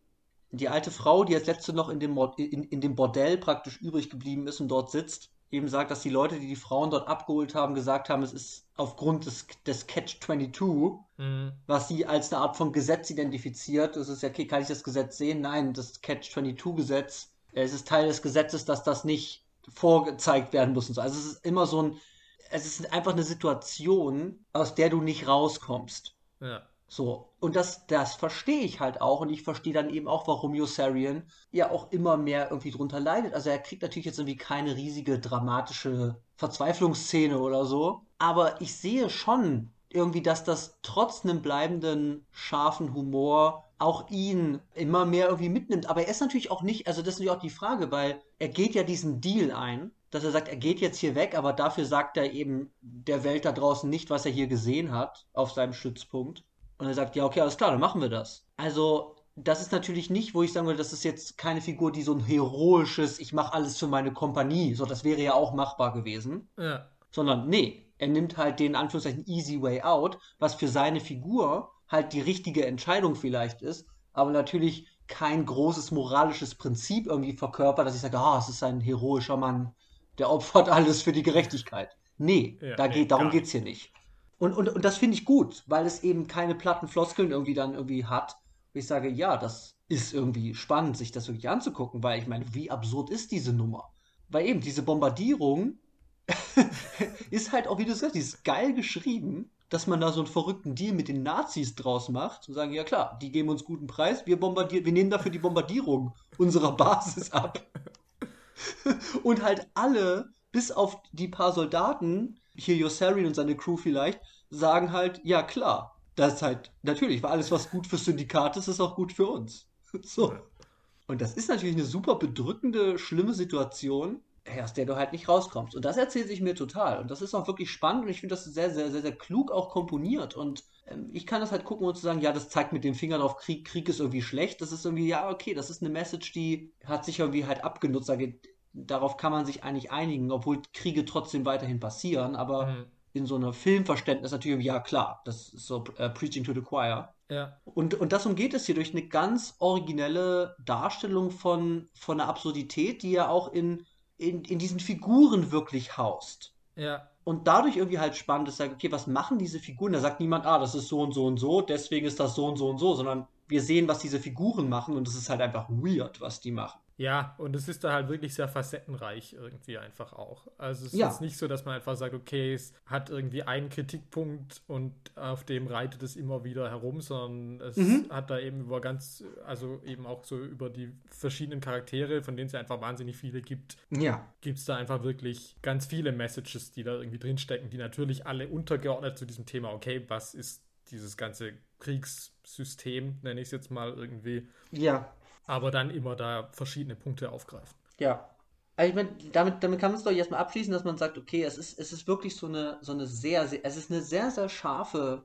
die alte Frau, die als letzte noch in dem, in, in dem Bordell praktisch übrig geblieben ist und dort sitzt, eben sagt, dass die Leute, die die Frauen dort abgeholt haben, gesagt haben, es ist aufgrund des, des Catch-22, mhm. was sie als eine Art von Gesetz identifiziert. Das ist ja, okay, kann ich das Gesetz sehen? Nein, das Catch-22-Gesetz, es ist Teil des Gesetzes, dass das nicht vorgezeigt werden muss und so. Also es ist immer so ein, es ist einfach eine Situation, aus der du nicht rauskommst. Ja. So, und das, das verstehe ich halt auch und ich verstehe dann eben auch, warum Yossarian ja auch immer mehr irgendwie drunter leidet. Also er kriegt natürlich jetzt irgendwie keine riesige dramatische Verzweiflungsszene oder so, aber ich sehe schon irgendwie, dass das trotz einem bleibenden scharfen Humor auch ihn immer mehr irgendwie mitnimmt. Aber er ist natürlich auch nicht, also das ist natürlich auch die Frage, weil er geht ja diesen Deal ein, dass er sagt, er geht jetzt hier weg, aber dafür sagt er eben der Welt da draußen nicht, was er hier gesehen hat auf seinem Stützpunkt. Und er sagt, ja, okay, alles klar, dann machen wir das. Also, das ist natürlich nicht, wo ich sagen würde, das ist jetzt keine Figur, die so ein heroisches, ich mache alles für meine Kompanie, so das wäre ja auch machbar gewesen. Ja. Sondern, nee, er nimmt halt den Anführungszeichen easy way out, was für seine Figur halt die richtige Entscheidung vielleicht ist, aber natürlich kein großes moralisches Prinzip irgendwie verkörpert, dass ich sage, ah, es ist ein heroischer Mann, der opfert alles für die Gerechtigkeit. Nee, ja, da nee, geht, darum geht es hier nicht. Und, und, und das finde ich gut, weil es eben keine platten Floskeln irgendwie dann irgendwie hat. Wo ich sage, ja, das ist irgendwie spannend, sich das wirklich anzugucken, weil ich meine, wie absurd ist diese Nummer? Weil eben diese Bombardierung ist halt auch, wie du sagst, die ist geil geschrieben dass man da so einen verrückten Deal mit den Nazis draus macht und sagen, ja klar, die geben uns guten Preis, wir bombardieren, wir nehmen dafür die Bombardierung unserer Basis ab. und halt alle, bis auf die paar Soldaten, hier Yossarian und seine Crew vielleicht, sagen halt, ja klar, das ist halt, natürlich, weil alles, was gut für Syndikat ist, ist auch gut für uns. so. Und das ist natürlich eine super bedrückende, schlimme Situation, aus der du halt nicht rauskommst. Und das erzählt sich mir total. Und das ist auch wirklich spannend und ich finde das sehr, sehr, sehr, sehr klug auch komponiert. Und ähm, ich kann das halt gucken und zu sagen, ja, das zeigt mit dem Finger drauf, Krieg, Krieg ist irgendwie schlecht. Das ist irgendwie, ja, okay, das ist eine Message, die hat sich irgendwie halt abgenutzt. Darauf kann man sich eigentlich einigen, obwohl Kriege trotzdem weiterhin passieren. Aber mhm. in so einer Filmverständnis natürlich, ja klar, das ist so äh, Preaching to the Choir. Ja. Und, und das umgeht es hier durch eine ganz originelle Darstellung von, von einer Absurdität, die ja auch in, in, in diesen Figuren wirklich haust. Ja. Und dadurch irgendwie halt spannend ist, okay, was machen diese Figuren? Da sagt niemand, ah, das ist so und so und so, deswegen ist das so und so und so, sondern wir sehen, was diese Figuren machen und es ist halt einfach weird, was die machen. Ja, und es ist da halt wirklich sehr facettenreich irgendwie einfach auch. Also es Ja. ist nicht so, dass man einfach sagt, okay, es hat irgendwie einen Kritikpunkt und auf dem reitet es immer wieder herum, sondern es Mhm. hat da eben über ganz, also eben auch so über die verschiedenen Charaktere, von denen es ja einfach wahnsinnig viele gibt, Ja. gibt es da einfach wirklich ganz viele Messages, die da irgendwie drinstecken, die natürlich alle untergeordnet zu diesem Thema, okay, was ist dieses ganze Kriegssystem, nenne ich es jetzt mal irgendwie, Ja. Aber dann immer da verschiedene Punkte aufgreifen. Ja. Also ich meine, damit, damit kann man es doch erstmal abschließen, dass man sagt, okay, es ist, es ist wirklich so eine, so eine sehr, sehr, es ist eine sehr, sehr scharfe,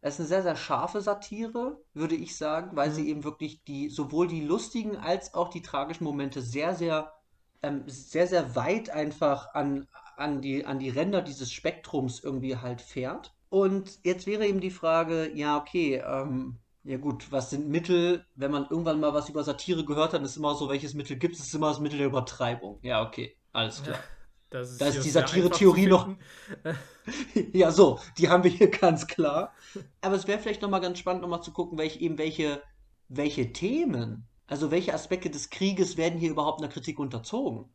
es ist eine sehr, sehr scharfe Satire, würde ich sagen, weil sie eben wirklich die, sowohl die lustigen als auch die tragischen Momente sehr, sehr, ähm, sehr, sehr weit einfach an, an die, an die Ränder dieses Spektrums irgendwie halt fährt. Und jetzt wäre eben die Frage, ja, okay, ähm, ja gut, was sind Mittel, wenn man irgendwann mal was über Satire gehört hat, ist immer so, welches Mittel gibt es, ist immer das Mittel der Übertreibung. Ja, okay, alles klar. Das ist Da ist die Satire-Theorie noch-. Ja, so, die haben wir hier ganz klar. Aber es wäre vielleicht nochmal ganz spannend, nochmal zu gucken, welche, eben welche, welche Themen, also welche Aspekte des Krieges werden hier überhaupt einer Kritik unterzogen.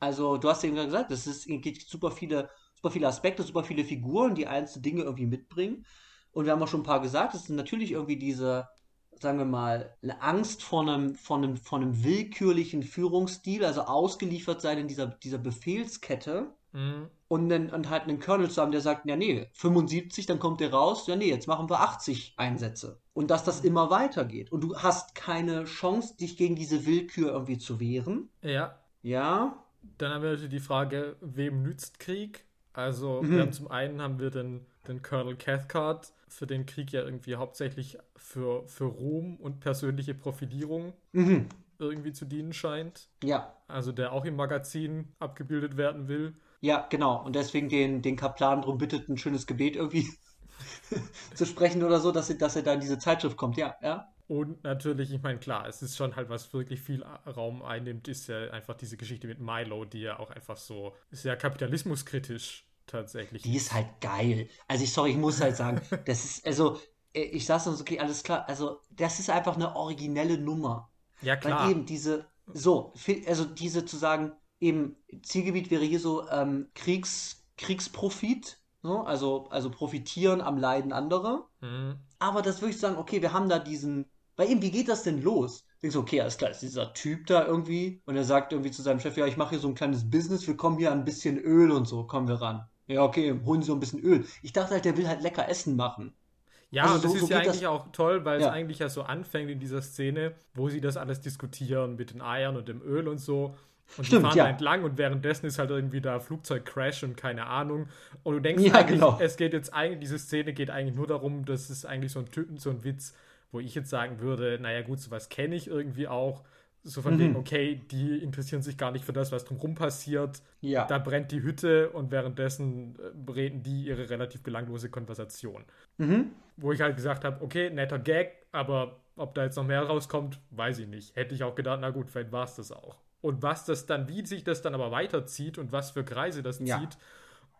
Also, du hast ja eben gesagt, es gibt super viele, super viele Aspekte, super viele Figuren, die einzelne Dinge irgendwie mitbringen. Und wir haben auch schon ein paar gesagt, es sind natürlich irgendwie diese, sagen wir mal, eine Angst vor einem, vor einem, vor einem willkürlichen Führungsstil, also ausgeliefert sein in dieser, dieser Befehlskette Mhm. und, dann, und halt einen Colonel zu haben, der sagt, ja nee, 75, dann kommt der raus, ja nee, jetzt machen wir 80 Einsätze. Und dass das immer weitergeht. Und du hast keine Chance, dich gegen diese Willkür irgendwie zu wehren. Ja, Ja, dann haben wir natürlich die Frage, wem nützt Krieg? Also, Mhm. wir haben zum einen haben wir den, den Colonel Cathcart, für den Krieg ja irgendwie hauptsächlich für, für Ruhm und persönliche Profilierung mhm. irgendwie zu dienen scheint. ja, Also der auch im Magazin abgebildet werden will. ja, genau. Und deswegen den, den Kaplan darum bittet, ein schönes Gebet irgendwie zu sprechen oder so, dass er, dass er da in diese Zeitschrift kommt. Ja, ja. Und natürlich, ich meine, klar, es ist schon halt, was wirklich viel Raum einnimmt, ist ja einfach diese Geschichte mit Milo, die ja auch einfach so sehr kapitalismuskritisch tatsächlich Die ist halt geil. Also ich, sorry, ich muss halt sagen, das ist, also, äh, ich saß so, okay, alles klar. Also, das ist einfach eine originelle Nummer. Ja, Weil klar. eben diese, so, also diese zu sagen, eben Zielgebiet wäre hier so ähm, Kriegs, Kriegsprofit, so, also, also profitieren am Leiden anderer. Mhm. Aber das würde ich sagen, okay, wir haben da diesen, weil eben, wie geht das denn los? Denkst du, okay, alles klar, ist dieser Typ da irgendwie und er sagt irgendwie zu seinem Chef, ja, ich mache hier so ein kleines Business, wir kommen hier an ein bisschen Öl und so, kommen wir ran. Ja, okay, holen Sie so ein bisschen Öl. Ich dachte halt, der will halt lecker Essen machen. Ja, Also und das so- ist so ja geht das- eigentlich auch toll, weil Ja. es eigentlich ja so anfängt in dieser Szene, wo sie das alles diskutieren mit den Eiern und dem Öl und so. Und Stimmt, die fahren ja. da entlang und währenddessen ist halt irgendwie da Flugzeugcrash und keine Ahnung. Und du denkst Ja, eigentlich, genau. es geht jetzt eigentlich, diese Szene geht eigentlich nur darum, das ist eigentlich so ein Typen, so ein Witz, wo ich jetzt sagen würde, naja gut, sowas kenne ich irgendwie auch. So von Mhm. wegen, okay, die interessieren sich gar nicht für das, was drumherum passiert. Ja. Da brennt die Hütte und währenddessen äh, reden die ihre relativ belanglose Konversation Mhm. wo ich halt gesagt habe, okay, netter Gag, aber ob da jetzt noch mehr rauskommt, weiß ich nicht. Hätte ich auch gedacht, na gut, vielleicht war es das auch. Und was das dann, wie sich das dann aber weiterzieht und was für Kreise das Ja. zieht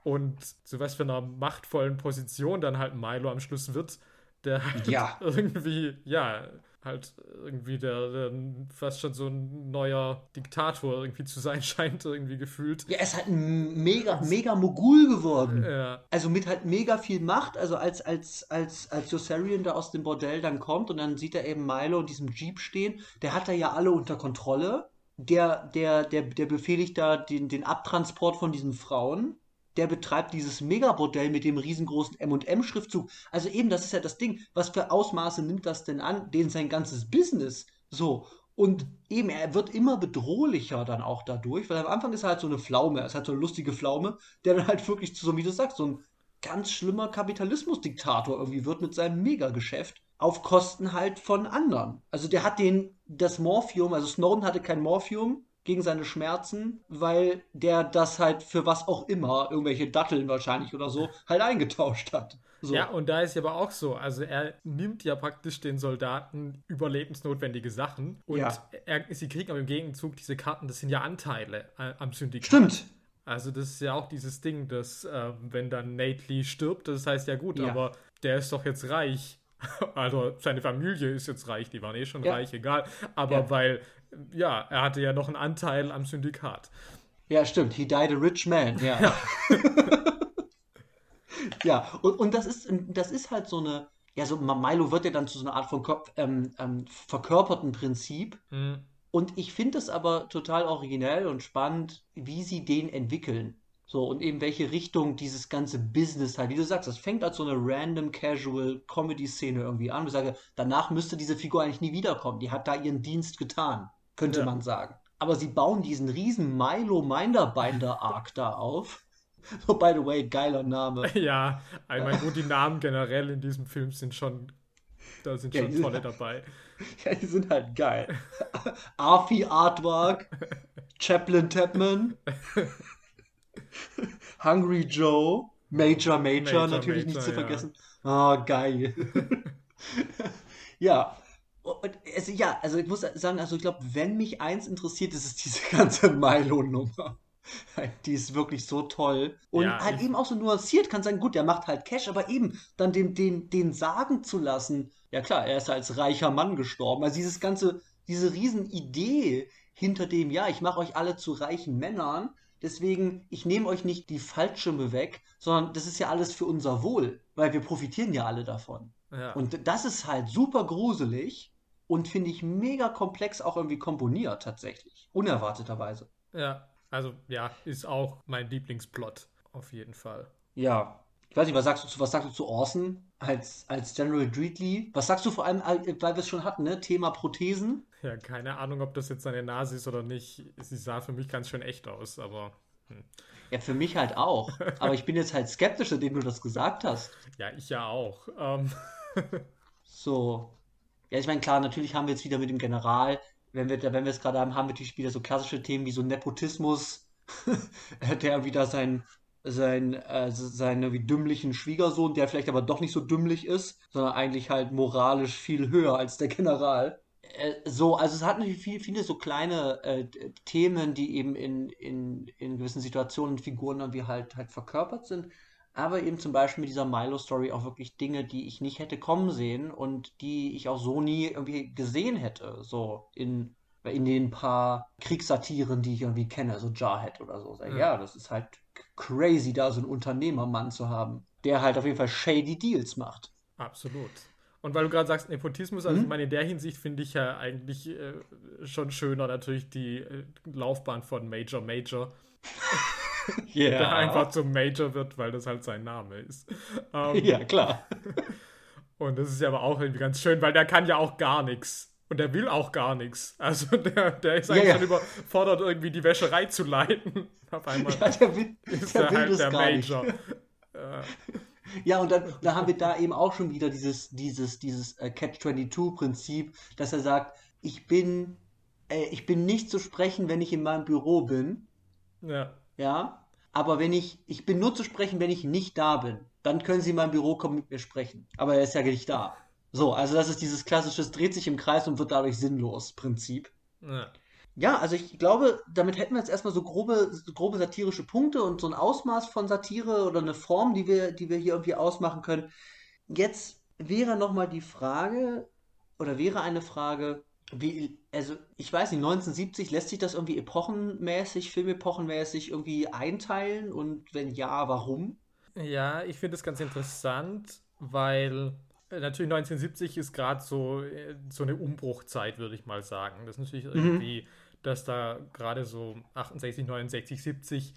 und zu was für einer machtvollen Position dann halt Milo am Schluss wird, der halt Ja. irgendwie, ja, halt irgendwie der, der fast schon so ein neuer Diktator irgendwie zu sein scheint, irgendwie gefühlt. Ja, er ist halt ein mega, mega Mogul geworden. Ja, Also mit halt mega viel Macht, also als, als, als, als Yossarian da aus dem Bordell dann kommt und dann sieht er eben Milo in diesem Jeep stehen, der hat da ja alle unter Kontrolle. Der, der, der, der befehligt da den, den Abtransport von diesen Frauen. Der betreibt dieses Megabordell mit dem riesengroßen M&M-Schriftzug. Also eben, das ist ja das Ding. Was für Ausmaße nimmt das denn an? Den sein ganzes Business. So. Und eben, er wird immer bedrohlicher dann auch dadurch, weil am Anfang ist er halt so eine Pflaume, er ist halt so eine lustige Pflaume, der dann halt wirklich, zu, so wie du sagst, so ein ganz schlimmer Kapitalismusdiktator irgendwie wird mit seinem Megageschäft auf Kosten halt von anderen. Also der hat den, das Morphium, also Snowden hatte kein Morphium, gegen seine Schmerzen, weil der das halt für was auch immer, irgendwelche Datteln wahrscheinlich oder so, halt eingetauscht hat. So. Ja, und da ist ja aber auch so. Also er nimmt ja praktisch den Soldaten überlebensnotwendige Sachen und Ja. er, sie kriegen aber im Gegenzug diese Karten, das sind ja Anteile äh, am Syndikat. Stimmt. Also das ist ja auch dieses Ding, dass äh, wenn dann Nate Lee stirbt, das heißt ja gut, Ja. aber der ist doch jetzt reich. Also seine Familie ist jetzt reich, die waren eh schon Ja. reich, egal. Aber Ja. weil, ja, er hatte ja noch einen Anteil am Syndikat. Ja, stimmt. He died a rich man. Ja. ja, und, und das ist, das ist halt so eine, ja, so Milo wird ja dann zu so einer Art von Kopf, ähm, ähm, verkörperten Prinzip. Hm. Und ich finde es aber total originell und spannend, wie sie den entwickeln. So, und eben welche Richtung dieses ganze Business halt, wie du sagst, das fängt als so eine random casual Comedy-Szene irgendwie an. Ich sage, danach müsste diese Figur eigentlich nie wiederkommen. Die hat da ihren Dienst getan, könnte Ja. man sagen. Aber sie bauen diesen riesen Milo Minderbinder Arc da auf. So, by the way, geiler Name. Ja, ich meine, gut, die Namen generell in diesem Film sind schon, da sind Ja, schon sind- tolle dabei. Ja, die sind halt geil. Arfi Artwork, Chaplin Tapman, Hungry Joe, Major Major, Major, natürlich nicht Major, zu ja. vergessen. Ah, geil. ja. Und also, ja, also ich muss sagen, also ich glaube, wenn mich eins interessiert, ist es diese ganze Milo-Nummer. Die ist wirklich so toll. Und Ja, halt eben auch so nuanciert, kann sagen, gut, der macht halt Cash, aber eben dann den, den, den sagen zu lassen, ja klar, er ist als reicher Mann gestorben. Also dieses ganze, diese Riesenidee hinter dem, ja, ich mache euch alle zu reichen Männern, deswegen, ich nehme euch nicht die Fallschirme weg, sondern das ist ja alles für unser Wohl, weil wir profitieren ja alle davon. Ja. Und das ist halt super gruselig und finde ich mega komplex auch irgendwie komponiert tatsächlich. Unerwarteterweise. Ja, also ja, ist auch mein Lieblingsplot, auf jeden Fall. Ja. Ich weiß nicht, was sagst du zu, was sagst du zu Orson als, als General Dreedley? Was sagst du vor allem, äh, weil wir es schon hatten, ne? Thema Prothesen? Ja, keine Ahnung, ob das jetzt seine Nase ist oder nicht. Sie sah für mich ganz schön echt aus, aber Ja, für mich halt auch. Aber ich bin jetzt halt skeptisch, indem du das gesagt hast. ja, ich ja auch. Ähm, So. Ja, ich meine, klar, natürlich haben wir jetzt wieder mit dem General, wenn wir, wenn wir es gerade haben, haben wir natürlich wieder so klassische Themen wie so Nepotismus, der wieder sein, sein, äh, seinen irgendwie dümmlichen Schwiegersohn, der vielleicht aber doch nicht so dümmlich ist, sondern eigentlich halt moralisch viel höher als der General. Äh, so, also es hat natürlich viel, viele so kleine äh, Themen, die eben in, in, in gewissen Situationen und Figuren irgendwie halt, halt verkörpert sind. Aber eben zum Beispiel mit dieser Milo-Story auch wirklich Dinge, die ich nicht hätte kommen sehen und die ich auch so nie irgendwie gesehen hätte. So in, in den paar Kriegssatiren, die ich irgendwie kenne, so Jarhead oder so. Ja. ja, das ist halt crazy, da so einen Unternehmermann zu haben, der halt auf jeden Fall shady Deals macht. absolut. Und weil du gerade sagst, Nepotismus, also Mhm. ich meine, in der Hinsicht finde ich ja eigentlich äh, schon schöner natürlich die äh, Laufbahn von Major Major, der einfach zum Major wird, weil das halt sein Name ist. Ähm, Ja, klar. Und das ist ja aber auch irgendwie ganz schön, weil der kann ja auch gar nichts. Und der will auch gar nichts. Also der, der ist Ja, eigentlich ja. schon überfordert, irgendwie die Wäscherei zu leiten. Auf einmal Ja, der will, ist der er halt der gar nicht. Major. Äh, Ja, und dann, da haben wir da eben auch schon wieder dieses, dieses, dieses äh, Catch-22-Prinzip, dass er sagt, ich bin, äh, ich bin nicht zu sprechen, wenn ich in meinem Büro bin, ja. Ja, aber wenn ich, ich bin nur zu sprechen, wenn ich nicht da bin, dann können Sie in mein Büro kommen mit mir sprechen. Aber er ist ja nicht da. So, also das ist dieses klassische, es dreht sich im Kreis und wird dadurch sinnlos Prinzip. ja. Ja, also ich glaube, damit hätten wir jetzt erstmal so grobe, so grobe satirische Punkte und so ein Ausmaß von Satire oder eine Form, die wir, die wir hier irgendwie ausmachen können. Jetzt wäre nochmal die Frage, oder wäre eine Frage, wie, also ich weiß nicht, 1970 lässt sich das irgendwie epochenmäßig, filmepochenmäßig irgendwie einteilen und wenn ja, warum? Ja, ich finde es ganz interessant, weil äh, natürlich 1970 ist gerade so, äh, so eine Umbruchzeit, würde ich mal sagen. Das ist natürlich irgendwie, dass da gerade so 68, 69, 70,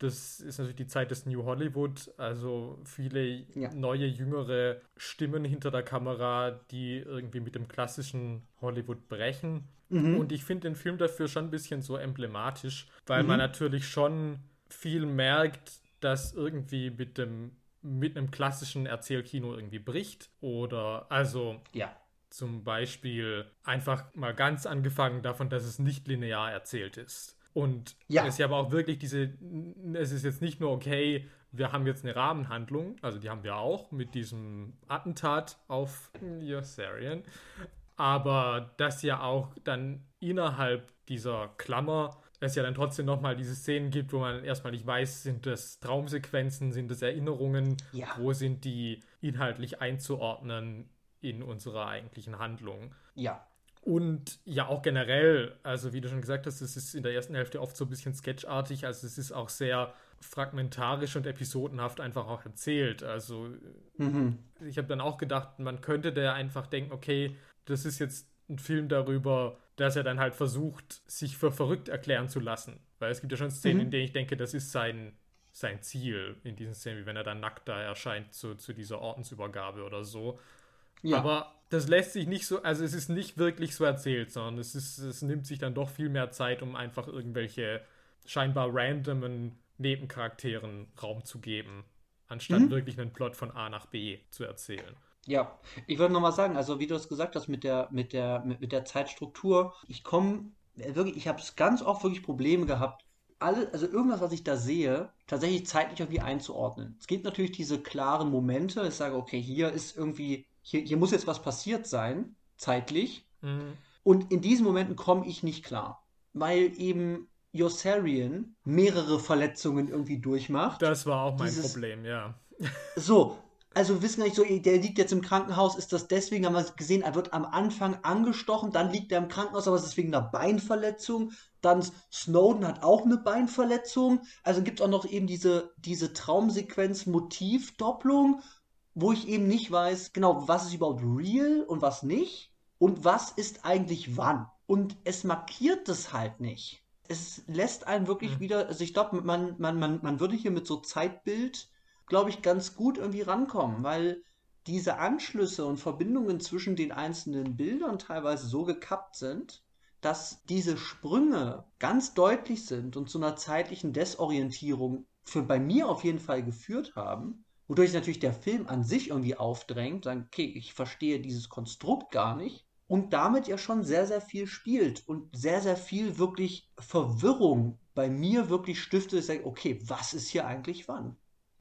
das ist natürlich die Zeit des New Hollywood, also viele Ja. neue, jüngere Stimmen hinter der Kamera, die irgendwie mit dem klassischen Hollywood brechen. Und ich finde den Film dafür schon ein bisschen so emblematisch, weil man natürlich schon viel merkt, dass irgendwie mit dem mit einem klassischen Erzählkino irgendwie bricht oder also Ja. Zum Beispiel einfach mal ganz angefangen davon, dass es nicht linear erzählt ist. Und ja. es ja aber auch wirklich diese, es ist jetzt nicht nur, okay, wir haben jetzt eine Rahmenhandlung, also die haben wir auch mit diesem Attentat auf Yossarian, aber dass ja auch dann innerhalb dieser Klammer es ja dann trotzdem nochmal diese Szenen gibt, wo man erstmal nicht weiß, sind das Traumsequenzen, sind das Erinnerungen, ja. wo sind die inhaltlich einzuordnen in unserer eigentlichen Handlung. Ja. Und ja, auch generell, also wie du schon gesagt hast, es ist in der ersten Hälfte oft so ein bisschen sketchartig, also es ist auch sehr fragmentarisch und episodenhaft einfach auch erzählt. Also mhm. ich habe dann auch gedacht, man könnte da einfach denken, okay, das ist jetzt ein Film darüber, dass er dann halt versucht, sich für verrückt erklären zu lassen. Weil es gibt ja schon Szenen, mhm. in denen ich denke, das ist sein, sein Ziel in diesen Szenen, wie wenn er dann nackt da erscheint zu, zu dieser Ordensübergabe oder so. Ja. Aber das lässt sich nicht so, also es ist nicht wirklich so erzählt, sondern es, ist, es nimmt sich dann doch viel mehr Zeit, um einfach irgendwelche scheinbar randomen Nebencharakteren Raum zu geben, anstatt mhm. wirklich einen Plot von A nach B zu erzählen. Ja, ich würde nochmal sagen, also wie du es gesagt hast mit der, mit der, mit, mit der Zeitstruktur, ich komme wirklich, ich habe ganz oft wirklich Probleme gehabt, alle, also irgendwas, was ich da sehe, tatsächlich zeitlich irgendwie einzuordnen. Es gibt natürlich diese klaren Momente, ich sage, okay, hier ist irgendwie hier, hier muss jetzt was passiert sein, zeitlich. Mhm. Und in diesen Momenten komme ich nicht klar, weil eben Yossarian mehrere Verletzungen irgendwie durchmacht. Das war auch mein Dieses, Problem, ja. So, also wir wissen gar nicht so, der liegt jetzt im Krankenhaus, ist das deswegen, haben wir gesehen, er wird am Anfang angestochen, dann liegt er im Krankenhaus, aber es ist wegen einer Beinverletzung. Dann Snowden hat auch eine Beinverletzung. Also gibt es auch noch eben diese, diese Traumsequenz-Motiv-Doppelung wo ich eben nicht weiß, genau, was ist überhaupt real und was nicht und was ist eigentlich wann. Und es markiert das halt nicht. Es lässt einen wirklich mhm. wieder, also ich glaube, man, man, man, man würde hier mit so Zeitbild, glaube ich, ganz gut irgendwie rankommen, weil diese Anschlüsse und Verbindungen zwischen den einzelnen Bildern teilweise so gekappt sind, dass diese Sprünge ganz deutlich sind und zu einer zeitlichen Desorientierung für bei mir auf jeden Fall geführt haben wodurch natürlich der Film an sich irgendwie aufdrängt, sagen, okay, ich verstehe dieses Konstrukt gar nicht und damit ja schon sehr, sehr viel spielt und sehr, sehr viel wirklich Verwirrung bei mir wirklich stiftet, ich sage, okay, was ist hier eigentlich wann?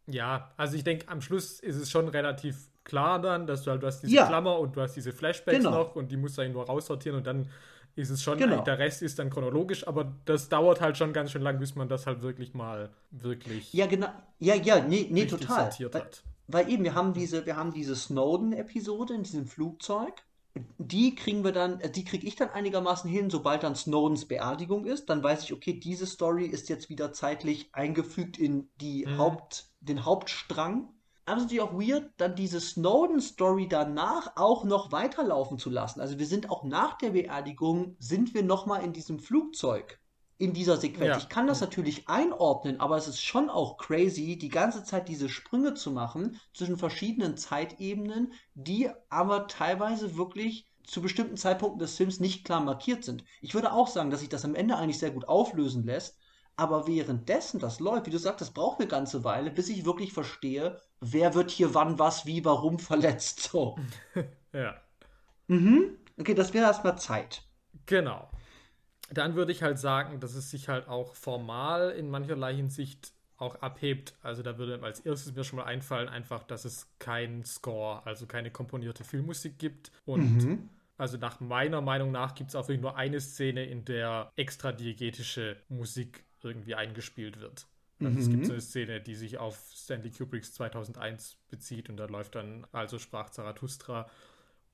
Ja, also ich denke, am Schluss ist es schon relativ klar dann, dass du halt, du hast diese ja. Klammer und du hast diese Flashbacks genau. noch und die musst du nur raussortieren und dann ist es schon, genau. der Rest ist dann chronologisch, aber das dauert halt schon ganz schön lang, bis man das halt wirklich mal wirklich. Ja, genau. Ja, ja, nee, nee total. Weil, weil, eben, wir haben diese, wir haben diese Snowden-Episode in diesem Flugzeug. Die kriegen wir dann, äh, die kriege ich dann einigermaßen hin, sobald dann Snowdens Beerdigung ist. Dann weiß ich, okay, diese Story ist jetzt wieder zeitlich eingefügt in die mhm. Haupt, den Hauptstrang aber es ist natürlich auch weird, dann diese Snowden-Story danach auch noch weiterlaufen zu lassen. Also wir sind auch nach der Beerdigung, sind wir nochmal in diesem Flugzeug, in dieser Sequenz. Ja. Ich kann das natürlich einordnen, aber es ist schon auch crazy, die ganze Zeit diese Sprünge zu machen zwischen verschiedenen Zeitebenen, die aber teilweise wirklich zu bestimmten Zeitpunkten des Films nicht klar markiert sind. Ich würde auch sagen, dass sich das am Ende eigentlich sehr gut auflösen lässt, aber währenddessen das läuft, wie du sagst, das braucht eine ganze Weile, bis ich wirklich verstehe, wer wird hier wann was, wie, warum verletzt. So. ja. Mhm. Okay, das wäre erstmal Zeit. Genau. Dann würde ich halt sagen, dass es sich halt auch formal in mancherlei Hinsicht auch abhebt. Also da würde als erstes mir schon mal einfallen, einfach, dass es keinen Score, also keine komponierte Filmmusik gibt. Und mhm. also nach meiner Meinung nach gibt es auch wirklich nur eine Szene, in der extra diegetische Musik irgendwie eingespielt wird. Also mhm. Es gibt so eine Szene, die sich auf Stanley Kubricks 2001 bezieht und da läuft dann Also sprach Zarathustra.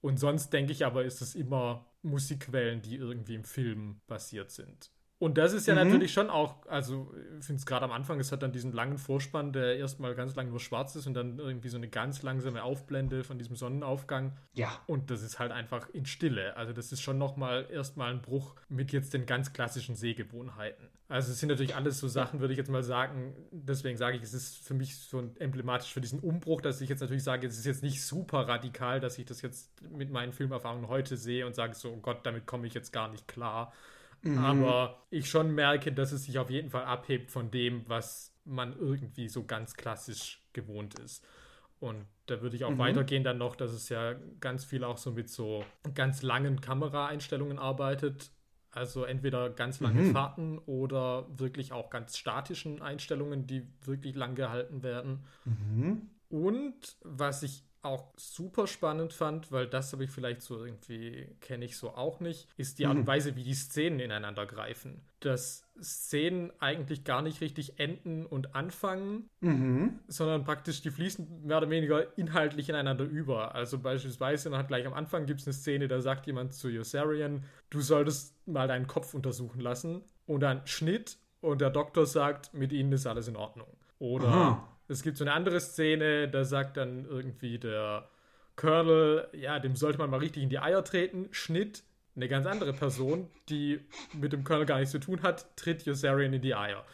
Und sonst denke ich aber, ist es immer Musikquellen, die irgendwie im Film basiert sind. Und das ist ja mhm. natürlich schon auch, also ich finde es gerade am Anfang, es hat dann diesen langen Vorspann, der erstmal ganz lang nur schwarz ist und dann irgendwie so eine ganz langsame Aufblende von diesem Sonnenaufgang. Ja. Und das ist halt einfach in Stille. Also das ist schon nochmal erstmal ein Bruch mit jetzt den ganz klassischen Sehgewohnheiten. Also es sind natürlich alles so Sachen, würde ich jetzt mal sagen, deswegen sage ich, es ist für mich so emblematisch für diesen Umbruch, dass ich jetzt natürlich sage, es ist jetzt nicht super radikal, dass ich das jetzt mit meinen Filmerfahrungen heute sehe und sage so, oh Gott, damit komme ich jetzt gar nicht klar Mhm. Aber ich schon merke, dass es sich auf jeden Fall abhebt von dem, was man irgendwie so ganz klassisch gewohnt ist. Und da würde ich auch mhm. weitergehen dann noch, dass es ja ganz viel auch so mit so ganz langen Kameraeinstellungen arbeitet. Also entweder ganz lange mhm. Fahrten oder wirklich auch ganz statischen Einstellungen, die wirklich lang gehalten werden. Mhm. Und was ich auch super spannend fand, weil das habe ich vielleicht so irgendwie, kenne ich so auch nicht, ist die Art und mhm. Weise, wie die Szenen ineinander greifen. Dass Szenen eigentlich gar nicht richtig enden und anfangen, mhm. sondern praktisch die fließen mehr oder weniger inhaltlich ineinander über. Also beispielsweise, man hat gleich am Anfang gibt es eine Szene, da sagt jemand zu Yossarian, du solltest mal deinen Kopf untersuchen lassen. Und dann Schnitt und der Doktor sagt, mit ihnen ist alles in Ordnung. Oder Aha es gibt so eine andere Szene, da sagt dann irgendwie der Colonel, ja, dem sollte man mal richtig in die Eier treten. Schnitt, eine ganz andere Person, die mit dem Colonel gar nichts zu tun hat, tritt Yossarian in die Eier.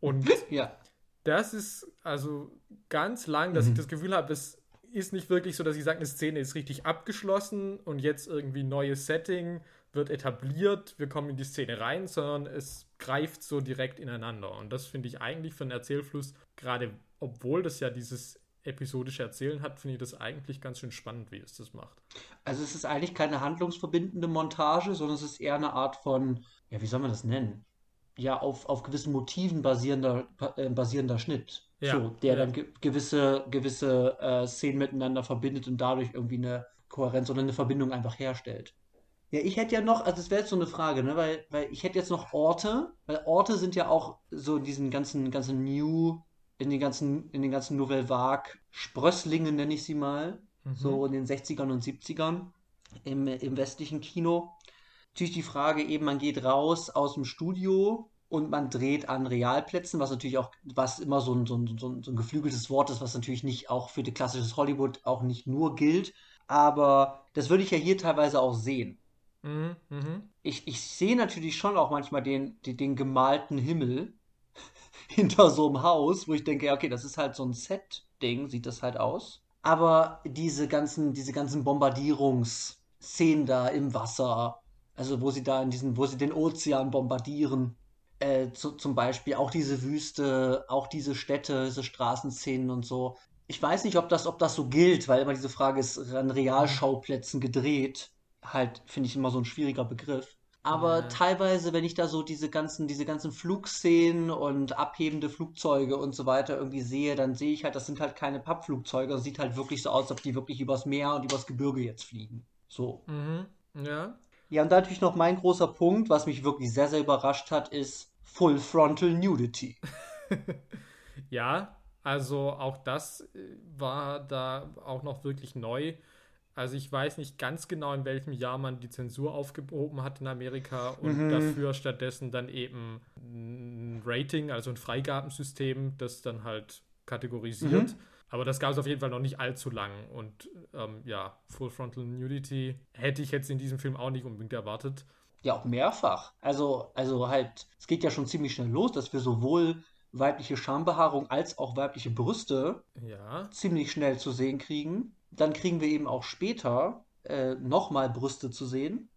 Und ja. das ist also ganz lang, dass mhm. ich das Gefühl habe, es ist nicht wirklich so, dass ich sage, eine Szene ist richtig abgeschlossen und jetzt irgendwie neues Setting wird etabliert, wir kommen in die Szene rein, sondern es greift so direkt ineinander. Und das finde ich eigentlich für einen Erzählfluss gerade obwohl das ja dieses episodische Erzählen hat, finde ich das eigentlich ganz schön spannend, wie es das macht. Also es ist eigentlich keine handlungsverbindende Montage, sondern es ist eher eine Art von, ja, wie soll man das nennen? Ja, auf, auf gewissen Motiven basierender, äh, basierender Schnitt. Ja, so, der ja. dann ge gewisse, gewisse äh, Szenen miteinander verbindet und dadurch irgendwie eine Kohärenz oder eine Verbindung einfach herstellt. Ja, ich hätte ja noch, also das wäre jetzt so eine Frage, ne, weil, weil ich hätte jetzt noch Orte, weil Orte sind ja auch so in diesen ganzen, ganzen New in den ganzen, in den ganzen Nouvelle Vague Sprösslingen, nenne ich sie mal, mhm. so in den 60ern und 70ern im, im westlichen Kino. Natürlich die Frage eben, man geht raus aus dem Studio und man dreht an Realplätzen, was natürlich auch, was immer so ein, so ein, so ein, so ein geflügeltes Wort ist, was natürlich nicht auch für die klassisches Hollywood auch nicht nur gilt. Aber das würde ich ja hier teilweise auch sehen. Mhm, mh. Ich, ich sehe natürlich schon auch manchmal den, den, den gemalten Himmel, hinter so einem Haus, wo ich denke, okay, das ist halt so ein Set-Ding, sieht das halt aus. Aber diese ganzen, diese ganzen Bombardierungsszenen da im Wasser, also wo sie da in diesen, wo sie den Ozean bombardieren, äh, zu, zum Beispiel auch diese Wüste, auch diese Städte, diese Straßenszenen und so. Ich weiß nicht, ob das, ob das so gilt, weil immer diese Frage ist, an Realschauplätzen gedreht. Halt, finde ich immer so ein schwieriger Begriff. Aber ja. teilweise, wenn ich da so diese ganzen, diese ganzen Flugszenen und abhebende Flugzeuge und so weiter irgendwie sehe, dann sehe ich halt, das sind halt keine Pappflugzeuge. Das sieht halt wirklich so aus, als ob die wirklich übers Meer und übers Gebirge jetzt fliegen. So. Mhm. Ja. Ja, und natürlich noch mein großer Punkt, was mich wirklich sehr, sehr überrascht hat, ist Full Frontal Nudity. ja, also auch das äh, war da auch noch wirklich neu. Also ich weiß nicht ganz genau, in welchem Jahr man die Zensur aufgehoben hat in Amerika und mhm. dafür stattdessen dann eben ein Rating, also ein Freigabensystem, das dann halt kategorisiert. Mhm. Aber das gab es auf jeden Fall noch nicht allzu lang. Und ähm, ja, Full Frontal Nudity hätte ich jetzt in diesem Film auch nicht unbedingt erwartet. Ja, auch mehrfach. Also, also halt, es geht ja schon ziemlich schnell los, dass wir sowohl weibliche Schambehaarung als auch weibliche Brüste ja. ziemlich schnell zu sehen kriegen dann kriegen wir eben auch später äh, nochmal Brüste zu sehen.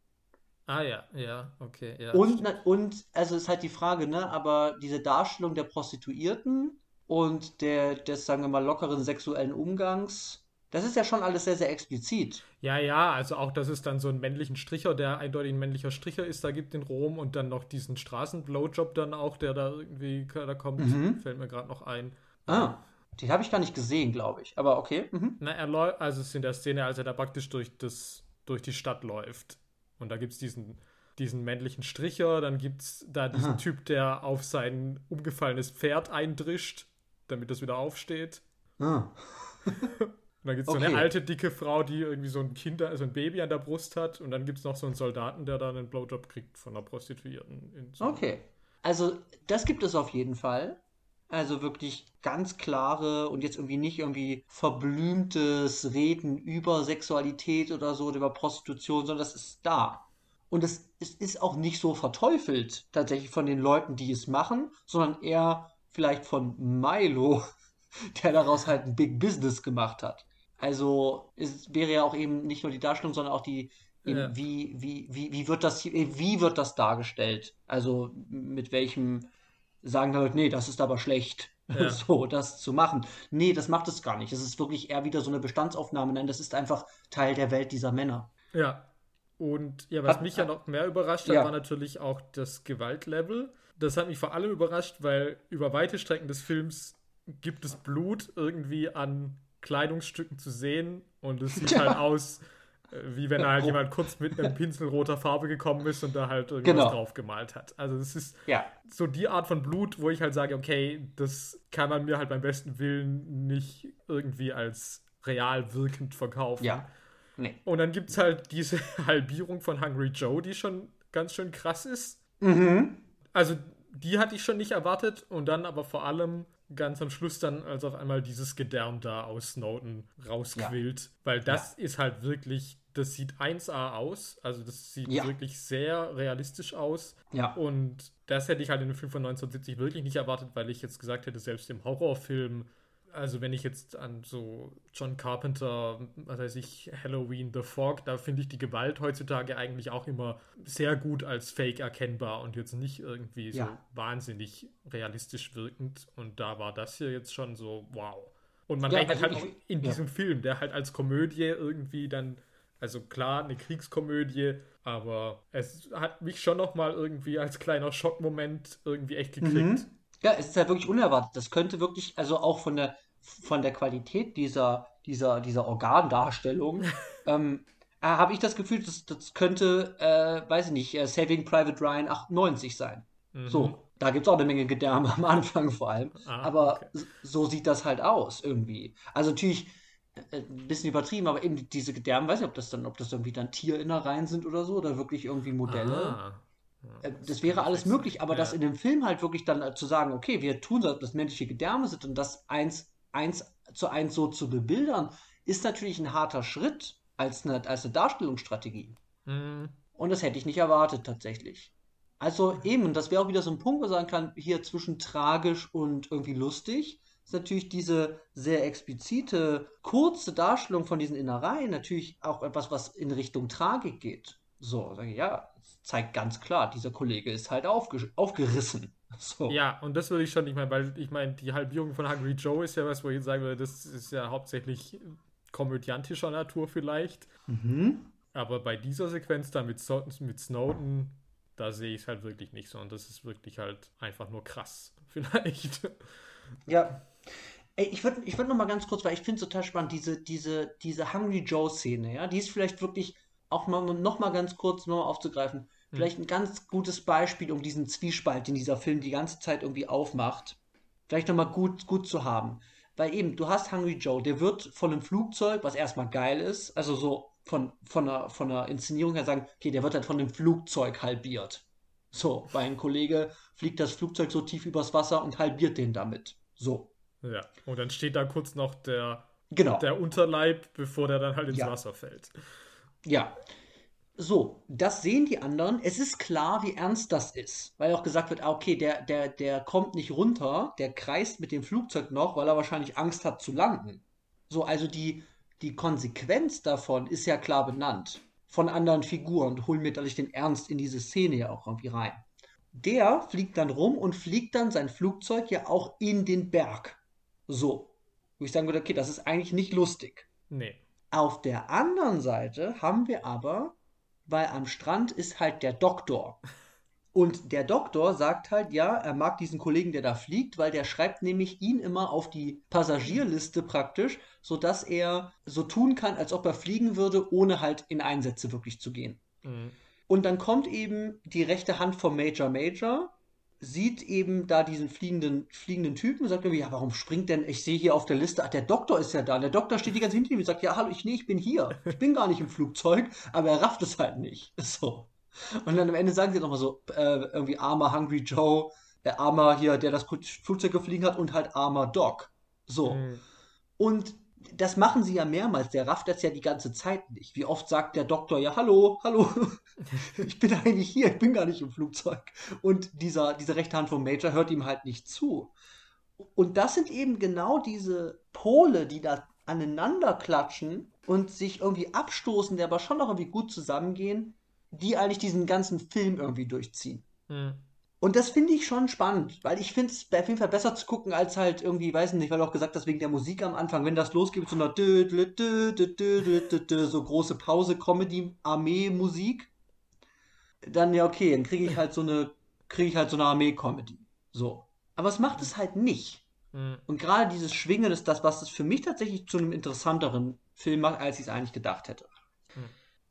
Ah ja, ja, okay. Ja, und, und also ist halt die Frage, ne, aber diese Darstellung der Prostituierten und der, des, sagen wir mal, lockeren sexuellen Umgangs, das ist ja schon alles sehr, sehr explizit. Ja, ja, also auch, dass es dann so einen männlichen Stricher, der eindeutig ein männlicher Stricher ist, da gibt in Rom und dann noch diesen Straßenblowjob dann auch, der da irgendwie, da kommt, mhm. fällt mir gerade noch ein. Ah. Den habe ich gar nicht gesehen, glaube ich. Aber okay. Mhm. Na, er läuft, also es ist in der Szene, als er da praktisch durch, das, durch die Stadt läuft. Und da gibt es diesen, diesen männlichen Stricher, dann gibt es da diesen Aha. Typ, der auf sein umgefallenes Pferd eindrischt, damit das wieder aufsteht. Ah. Und dann gibt es okay. so eine alte, dicke Frau, die irgendwie so ein Kind, also ein Baby an der Brust hat. Und dann gibt es noch so einen Soldaten, der dann einen Blowjob kriegt von einer Prostituierten. So okay. Also, das gibt es auf jeden Fall. Also wirklich ganz klare und jetzt irgendwie nicht irgendwie verblümtes Reden über Sexualität oder so oder über Prostitution, sondern das ist da. Und es, es ist auch nicht so verteufelt tatsächlich von den Leuten, die es machen, sondern eher vielleicht von Milo, der daraus halt ein Big Business gemacht hat. Also es wäre ja auch eben nicht nur die Darstellung, sondern auch die, ja. wie, wie, wie, wie wird das wie wird das dargestellt? Also mit welchem sagen dann, nee, das ist aber schlecht, ja. so das zu machen. Nee, das macht es gar nicht. Es ist wirklich eher wieder so eine Bestandsaufnahme. Nein, das ist einfach Teil der Welt dieser Männer. Ja. Und ja, was hat, mich ja noch mehr überrascht hat, ja. war natürlich auch das Gewaltlevel. Das hat mich vor allem überrascht, weil über weite Strecken des Films gibt es Blut irgendwie an Kleidungsstücken zu sehen und es sieht ja. halt aus, wie wenn da halt jemand kurz mit einem Pinsel roter Farbe gekommen ist und da halt irgendwas genau. drauf gemalt hat. Also es ist ja. so die Art von Blut, wo ich halt sage, okay, das kann man mir halt beim besten Willen nicht irgendwie als real wirkend verkaufen. Ja. Nee. Und dann gibt es halt diese Halbierung von Hungry Joe, die schon ganz schön krass ist. Mhm. Also die hatte ich schon nicht erwartet und dann aber vor allem ganz am Schluss dann, als auf einmal dieses Gedärm da aus Snowden rausquillt. Ja. Weil das ja. ist halt wirklich, das sieht 1A aus. Also das sieht ja. wirklich sehr realistisch aus. Ja. Und das hätte ich halt in dem Film von 1970 wirklich nicht erwartet, weil ich jetzt gesagt hätte, selbst im Horrorfilm also wenn ich jetzt an so John Carpenter, was weiß ich, Halloween, The Fog, da finde ich die Gewalt heutzutage eigentlich auch immer sehr gut als Fake erkennbar und jetzt nicht irgendwie ja. so wahnsinnig realistisch wirkend. Und da war das hier jetzt schon so, wow. Und man ja, rechnet also halt auch in diesem ja. Film, der halt als Komödie irgendwie dann, also klar, eine Kriegskomödie, aber es hat mich schon nochmal irgendwie als kleiner Schockmoment irgendwie echt gekriegt. Mhm. Ja, es ist halt wirklich unerwartet. Das könnte wirklich, also auch von der, von der Qualität dieser, dieser, dieser Organdarstellung, ähm, äh, habe ich das Gefühl, das, das könnte, äh, weiß ich nicht, äh, Saving Private Ryan 98 sein. Mhm. So, da gibt es auch eine Menge Gedärme am Anfang vor allem. Ah, aber okay. so sieht das halt aus irgendwie. Also natürlich äh, ein bisschen übertrieben, aber eben diese Gedärme, weiß ich, ob das dann, ob das irgendwie dann Tierinnereien sind oder so, oder wirklich irgendwie Modelle. Ah. Äh, das, das wäre alles möglich, aber ja. das in dem Film halt wirklich dann äh, zu sagen, okay, wir tun so, dass menschliche Gedärme sind und das eins, eins zu eins so zu bebildern, ist natürlich ein harter Schritt als eine, als eine Darstellungsstrategie. Mhm. Und das hätte ich nicht erwartet tatsächlich. Also eben, und das wäre auch wieder so ein Punkt, wo man sagen kann, hier zwischen tragisch und irgendwie lustig, ist natürlich diese sehr explizite, kurze Darstellung von diesen Innereien natürlich auch etwas, was in Richtung Tragik geht. So, sage ich, ja, zeigt ganz klar, dieser Kollege ist halt aufge aufgerissen. So. Ja, und das würde ich schon nicht mal, weil ich meine, die Halbierung von Hungry Joe ist ja was, wo ich sagen würde, das ist ja hauptsächlich komödiantischer Natur vielleicht. Mhm. Aber bei dieser Sequenz da mit, so mit Snowden, da sehe ich es halt wirklich nicht so. Und das ist wirklich halt einfach nur krass, vielleicht. Ja. Ey, ich würde ich würd noch mal ganz kurz, weil ich finde es total spannend, diese, diese, diese Hungry Joe-Szene, ja, die ist vielleicht wirklich auch mal, noch mal ganz kurz nur aufzugreifen, hm. vielleicht ein ganz gutes Beispiel, um diesen Zwiespalt, den dieser Film die ganze Zeit irgendwie aufmacht, vielleicht noch mal gut, gut zu haben. Weil eben, du hast Hungry Joe, der wird von einem Flugzeug, was erstmal geil ist, also so von, von, einer, von einer Inszenierung her sagen, okay, der wird halt von dem Flugzeug halbiert. So, weil ein Kollege fliegt das Flugzeug so tief übers Wasser und halbiert den damit. So. Ja, und dann steht da kurz noch der, genau. der Unterleib, bevor der dann halt ins ja. Wasser fällt. Ja. So, das sehen die anderen. Es ist klar, wie ernst das ist. Weil auch gesagt wird, ah, okay, der, der, der kommt nicht runter, der kreist mit dem Flugzeug noch, weil er wahrscheinlich Angst hat zu landen. So, also die, die Konsequenz davon ist ja klar benannt. Von anderen Figuren holen mir dadurch den Ernst in diese Szene ja auch irgendwie rein. Der fliegt dann rum und fliegt dann sein Flugzeug ja auch in den Berg. So. Wo ich sagen würde, okay, das ist eigentlich nicht lustig. Nee. Auf der anderen Seite haben wir aber, weil am Strand ist halt der Doktor. Und der Doktor sagt halt, ja, er mag diesen Kollegen, der da fliegt, weil der schreibt nämlich ihn immer auf die Passagierliste praktisch, sodass er so tun kann, als ob er fliegen würde, ohne halt in Einsätze wirklich zu gehen. Mhm. Und dann kommt eben die rechte Hand vom Major Major sieht eben da diesen fliegenden, fliegenden Typen und sagt irgendwie, ja, warum springt denn, ich sehe hier auf der Liste, ach, der Doktor ist ja da. Der Doktor steht die ganze hinter ihm und sagt, ja, hallo, ich, nee, ich bin hier. Ich bin gar nicht im Flugzeug, aber er rafft es halt nicht. So. Und dann am Ende sagen sie nochmal so, äh, irgendwie armer Hungry Joe, der armer hier, der das Flugzeug gefliegen hat und halt armer Doc. So. Mhm. Und das machen sie ja mehrmals. Der rafft das ja die ganze Zeit nicht. Wie oft sagt der Doktor ja, hallo, hallo, ich bin eigentlich hier, ich bin gar nicht im Flugzeug. Und dieser, diese rechte Hand vom Major hört ihm halt nicht zu. Und das sind eben genau diese Pole, die da aneinander klatschen und sich irgendwie abstoßen, die aber schon noch irgendwie gut zusammengehen, die eigentlich diesen ganzen Film irgendwie durchziehen. Mhm. Und das finde ich schon spannend, weil ich finde es auf jeden Fall besser zu gucken, als halt irgendwie, weiß nicht, weil du auch gesagt hast, wegen der Musik am Anfang, wenn das losgeht so dö, so große Pause, Comedy, Armee-Musik, dann ja okay, dann kriege ich halt so eine, kriege ich halt so eine Armee-Comedy. So. Aber es macht es halt nicht. Mhm. Und gerade dieses Schwingen ist das, was es für mich tatsächlich zu einem interessanteren Film macht, als ich es eigentlich gedacht hätte.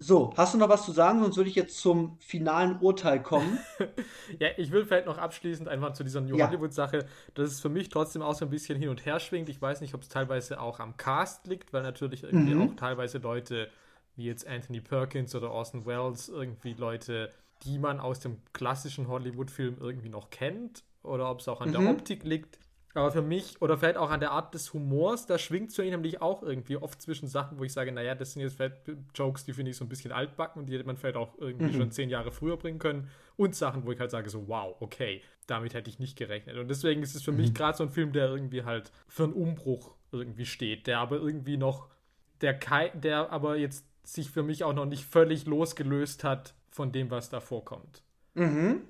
So, hast du noch was zu sagen? Sonst würde ich jetzt zum finalen Urteil kommen. Ja, ich will vielleicht noch abschließend einfach zu dieser New Ja. Hollywood-Sache, dass es für mich trotzdem auch so ein bisschen hin und her schwingt. Ich weiß nicht, ob es teilweise auch am Cast liegt, weil natürlich irgendwie Mhm. auch teilweise Leute wie jetzt Anthony Perkins oder Orson Welles, irgendwie Leute, die man aus dem klassischen Hollywood-Film irgendwie noch kennt, oder ob es auch an Mhm. der Optik liegt. Aber für mich, oder vielleicht auch an der Art des Humors, da schwingt mich nämlich auch irgendwie oft zwischen Sachen, wo ich sage, naja, das sind jetzt vielleicht Jokes, die finde ich so ein bisschen altbacken und die hätte man vielleicht auch irgendwie Mhm. schon zehn Jahre früher bringen können. Und Sachen, wo ich halt sage, so, wow, okay, damit hätte ich nicht gerechnet. Und deswegen ist es für Mhm. mich gerade so ein Film, der irgendwie halt für einen Umbruch irgendwie steht, der aber irgendwie noch, der, der aber jetzt sich für mich auch noch nicht völlig losgelöst hat von dem, was da vorkommt. Mhm.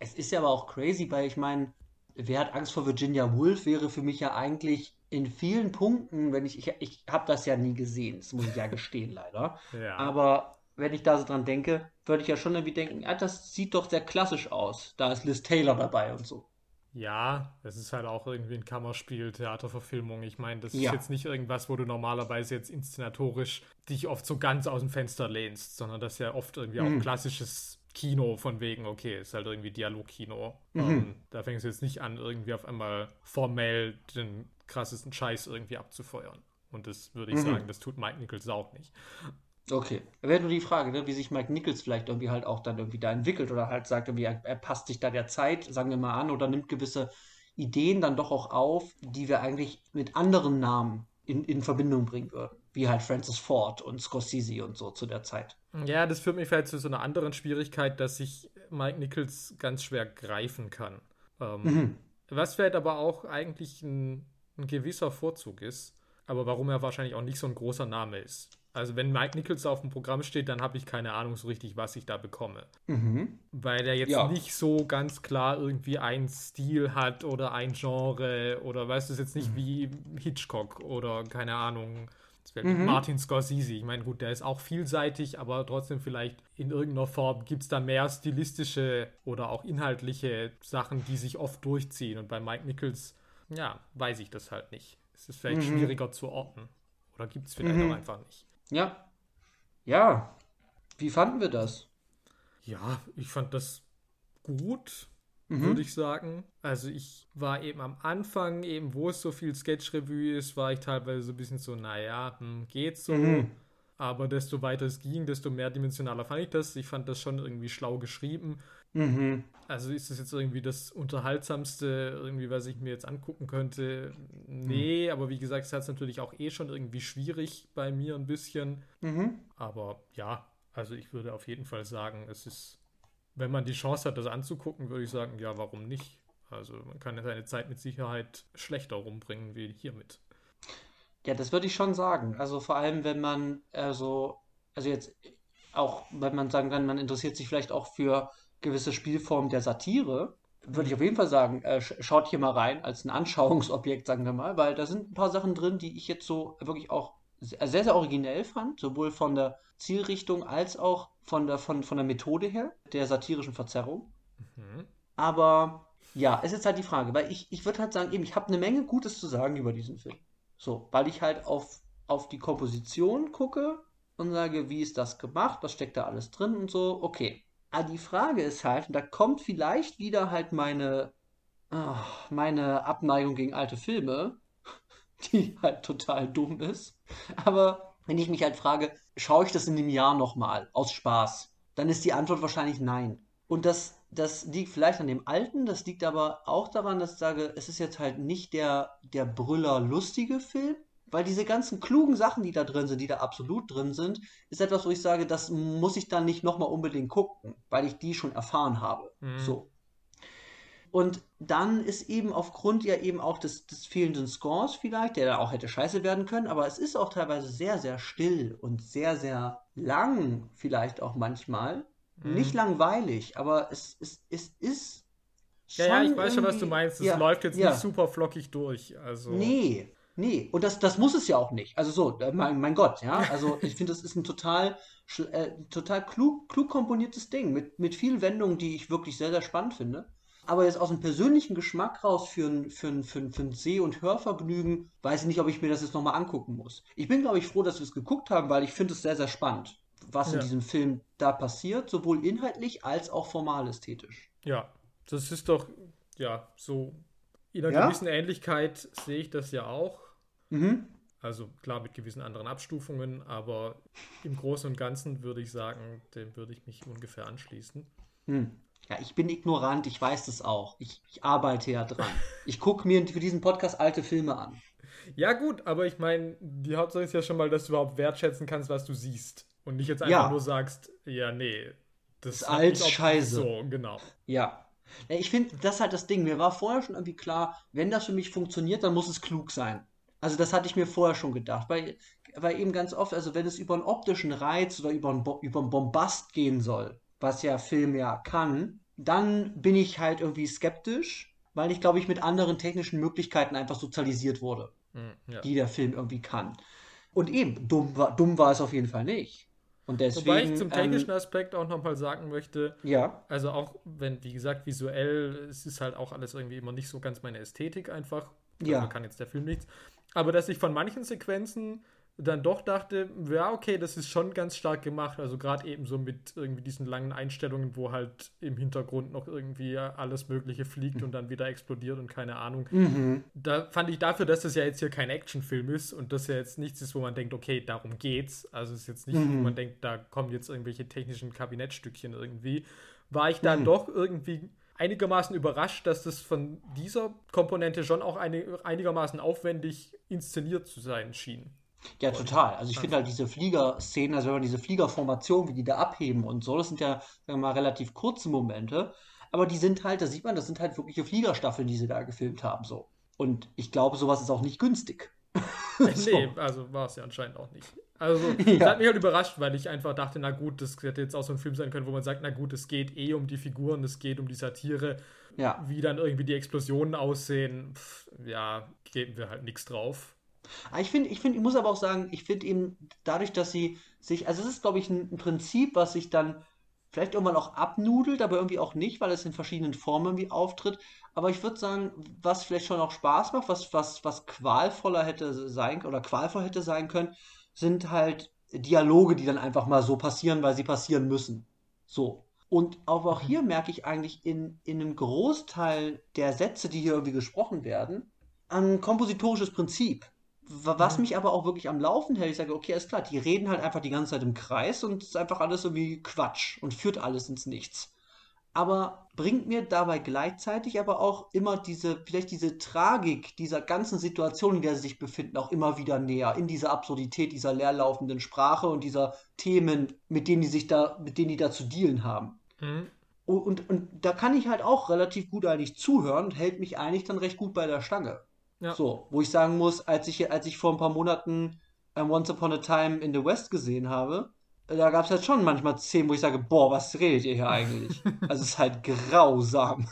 Es ist ja aber auch crazy, weil ich meine, wer hat Angst vor Virginia Woolf wäre für mich ja eigentlich in vielen Punkten, wenn ich, ich, ich habe das ja nie gesehen, das muss ich ja gestehen leider. Ja. Aber wenn ich da so dran denke, würde ich ja schon irgendwie denken, ja, das sieht doch sehr klassisch aus. Da ist Liz Taylor dabei und so. Ja, es ist halt auch irgendwie ein Kammerspiel, Theaterverfilmung. Ich meine, das Ja. ist jetzt nicht irgendwas, wo du normalerweise jetzt inszenatorisch dich oft so ganz aus dem Fenster lehnst, sondern das ist ja oft irgendwie Mhm. auch klassisches Kino von wegen, okay, ist halt irgendwie Dialogkino. Mhm. Ähm, da fängst du jetzt nicht an, irgendwie auf einmal formell den krassesten Scheiß irgendwie abzufeuern. Und das würde ich Mhm. sagen, das tut Mike Nichols auch nicht. Okay. Wäre nur die Frage, ne, wie sich Mike Nichols vielleicht irgendwie halt auch dann irgendwie da entwickelt oder halt sagt, irgendwie, er, er passt sich da der Zeit, sagen wir mal, an oder nimmt gewisse Ideen dann doch auch auf, die wir eigentlich mit anderen Namen in, in Verbindung bringen würden. Wie halt Francis Ford und Scorsese und so zu der Zeit. Ja, das führt mich vielleicht zu so einer anderen Schwierigkeit, dass ich Mike Nichols ganz schwer greifen kann. Ähm, Mhm. Was vielleicht aber auch eigentlich ein, ein gewisser Vorzug ist, aber warum er wahrscheinlich auch nicht so ein großer Name ist. Also wenn Mike Nichols auf dem Programm steht, dann habe ich keine Ahnung so richtig, was ich da bekomme. Mhm. Weil er jetzt Ja. nicht so ganz klar irgendwie einen Stil hat oder ein Genre oder weißt du, es jetzt nicht Mhm. wie Hitchcock oder keine Ahnung, das wäre Mhm. Martin Scorsese. Ich meine, gut, der ist auch vielseitig, aber trotzdem vielleicht in irgendeiner Form gibt es da mehr stilistische oder auch inhaltliche Sachen, die sich oft durchziehen. Und bei Mike Nichols, ja, weiß ich das halt nicht. Es ist vielleicht Mhm. schwieriger zu orten. Oder gibt es vielleicht Mhm. auch einfach nicht. Ja. Ja. Wie fanden wir das? Ja, ich fand das gut. Mhm. würde ich sagen. Also ich war eben am Anfang, eben wo es so viel Sketch-Revue ist, war ich teilweise so ein bisschen so, naja, hm, geht so. Mhm. Aber desto weiter es ging, desto mehrdimensionaler fand ich das. Ich fand das schon irgendwie schlau geschrieben. Mhm. Also ist das jetzt irgendwie das Unterhaltsamste, irgendwie, was ich mir jetzt angucken könnte? Nee, aber wie gesagt, es hat es natürlich auch eh schon irgendwie schwierig bei mir ein bisschen. Mhm. Aber ja, also ich würde auf jeden Fall sagen, es ist, wenn man die Chance hat, das anzugucken, würde ich sagen, ja, warum nicht? Also man kann seine Zeit mit Sicherheit schlechter rumbringen wie hiermit. Ja, das würde ich schon sagen. Also vor allem, wenn man äh, so, also jetzt auch, wenn man sagen kann, man interessiert sich vielleicht auch für gewisse Spielformen der Satire, würde ich auf jeden Fall sagen, äh, sch- schaut hier mal rein als ein Anschauungsobjekt, sagen wir mal, weil da sind ein paar Sachen drin, die ich jetzt so wirklich auch se- sehr, sehr originell fand, sowohl von der Zielrichtung als auch von der, von, von der Methode her, der satirischen Verzerrung. Mhm. Aber ja, es ist halt die Frage, weil ich, ich würde halt sagen, eben, ich habe eine Menge Gutes zu sagen über diesen Film. So, weil ich halt auf, auf die Komposition gucke und sage, wie ist das gemacht, was steckt da alles drin und so, okay. Aber die Frage ist halt, und da kommt vielleicht wieder halt meine, ah, meine Abneigung gegen alte Filme, die halt total dumm ist. Aber wenn ich mich halt frage, schaue ich das in dem Jahr nochmal aus Spaß, dann ist die Antwort wahrscheinlich nein. Und das, das liegt vielleicht an dem Alten, das liegt aber auch daran, dass ich sage, es ist jetzt halt nicht der, der Brüller-lustige Film, weil diese ganzen klugen Sachen, die da drin sind, die da absolut drin sind, ist etwas, wo ich sage, das muss ich dann nicht nochmal unbedingt gucken, weil ich die schon erfahren habe. Mhm. So. Und dann ist eben aufgrund ja eben auch des, des fehlenden Scores vielleicht, der dann auch hätte scheiße werden können, aber es ist auch teilweise sehr, sehr still und sehr, sehr lang, vielleicht auch manchmal. Mhm. Nicht langweilig, aber es, es, es ist Ja, ja, ich weiß schon, was du meinst. Es ja, läuft jetzt ja. nicht super flockig durch. Also. Nee, nee. Und das, das muss es ja auch nicht. Also so, äh, mein, mein Gott, ja. Also ich finde, das ist ein total, äh, total klug, klug komponiertes Ding mit, mit vielen Wendungen, die ich wirklich sehr, sehr spannend finde. Aber jetzt aus dem persönlichen Geschmack raus für ein, für ein, für ein, für ein Seh- und Hörvergnügen, weiß ich nicht, ob ich mir das jetzt nochmal angucken muss. Ich bin, glaube ich, froh, dass wir es geguckt haben, weil ich finde es sehr, sehr spannend, was in Ja. diesem Film da passiert, sowohl inhaltlich als auch formal ästhetisch. Ja, das ist doch, ja, so in einer Ja? gewissen Ähnlichkeit sehe ich das ja auch. Mhm. Also klar mit gewissen anderen Abstufungen, aber im Großen und Ganzen würde ich sagen, dem würde ich mich ungefähr anschließen. Hm. Ja, ich bin ignorant, ich weiß das auch. Ich, ich arbeite ja dran. Ich gucke mir für diesen Podcast alte Filme an. Ja, gut, aber ich meine, die Hauptsache ist ja schon mal, dass du überhaupt wertschätzen kannst, was du siehst. Und nicht jetzt einfach Ja. nur sagst, ja, nee, das Ist alt scheiße. So, genau. Ja. Ja, Ich finde, das ist halt das Ding. Mir war vorher schon irgendwie klar, wenn das für mich funktioniert, dann muss es klug sein. Also das hatte ich mir vorher schon gedacht. Weil, weil eben ganz oft, also wenn es über einen optischen Reiz oder über einen, Bo über einen Bombast gehen soll, was ja Film ja kann, dann bin ich halt irgendwie skeptisch, weil ich, glaube ich, mit anderen technischen Möglichkeiten einfach sozialisiert wurde. Hm, ja. die der Film irgendwie kann. Und eben, dumm war, dumm war es auf jeden Fall nicht. Und deswegen. Wobei ich zum technischen ähm, Aspekt auch nochmal sagen möchte, ja, also auch wenn, wie gesagt, visuell, es ist halt auch alles irgendwie immer nicht so ganz meine Ästhetik einfach. Ja. Da kann jetzt der Film nichts. Aber dass ich von manchen Sequenzen dann doch dachte, ja, okay, das ist schon ganz stark gemacht. Also gerade eben so mit irgendwie diesen langen Einstellungen, wo halt im Hintergrund noch irgendwie alles Mögliche fliegt und dann wieder explodiert und keine Ahnung. mhm. Da fand ich dafür, dass das ja jetzt hier kein Actionfilm ist und das ja jetzt nichts ist, wo man denkt, okay, darum geht's. Also es ist jetzt nicht, wo Mhm. man denkt, da kommen jetzt irgendwelche technischen Kabinettstückchen irgendwie. War ich dann Mhm. doch irgendwie einigermaßen überrascht, dass das von dieser Komponente schon auch eine, einigermaßen aufwendig inszeniert zu sein schien. Ja, total. Also ich finde halt diese Fliegerszenen, also wenn man diese Fliegerformation, wie die da abheben und so, das sind ja, sagen wir mal, relativ kurze Momente. Aber die sind halt, da sieht man, das sind halt wirkliche Fliegerstaffeln, die sie da gefilmt haben, so. Und ich glaube, sowas ist auch nicht günstig. So. Nee, also war es ja anscheinend auch nicht. Also, das Ja. hat mich halt überrascht, weil ich einfach dachte, na gut, das hätte jetzt auch so ein Film sein können, wo man sagt, na gut, es geht eh um die Figuren, es geht um die Satire. Ja. Wie dann irgendwie die Explosionen aussehen, pff, ja, geben wir halt nichts drauf. Aber Ich finde, ich finde, ich muss aber auch sagen, ich finde eben dadurch, dass sie sich, also es ist, glaube ich, ein, ein Prinzip, was sich dann vielleicht irgendwann auch abnudelt, aber irgendwie auch nicht, weil es in verschiedenen Formen irgendwie auftritt. Aber ich würde sagen, was vielleicht schon auch Spaß macht, was, was, was qualvoller hätte sein oder qualvoll hätte sein können, sind halt Dialoge, die dann einfach mal so passieren, weil sie passieren müssen. So. Und aber auch hier merke ich eigentlich in, in einem Großteil der Sätze, die hier irgendwie gesprochen werden, ein kompositorisches Prinzip. Wa- Was mich aber auch wirklich am Laufen hält, ich sage, okay, alles klar, die reden halt einfach die ganze Zeit im Kreis und es ist einfach alles irgendwie Quatsch und führt alles ins Nichts. Aber bringt mir dabei gleichzeitig aber auch immer diese, vielleicht diese Tragik dieser ganzen Situation, in der sie sich befinden, auch immer wieder näher, in dieser Absurdität dieser leerlaufenden Sprache und dieser Themen, mit denen die sich da, mit denen die da zu dealen haben. Mhm. Und, und, und da kann ich halt auch relativ gut eigentlich zuhören und hält mich eigentlich dann recht gut bei der Stange. Ja. So, wo ich sagen muss, als ich, als ich vor ein paar Monaten ähm, Once Upon a Time in the West gesehen habe, äh, da gab es halt schon manchmal Szenen, wo ich sage, boah, was redet ihr hier eigentlich? also es ist halt grausam.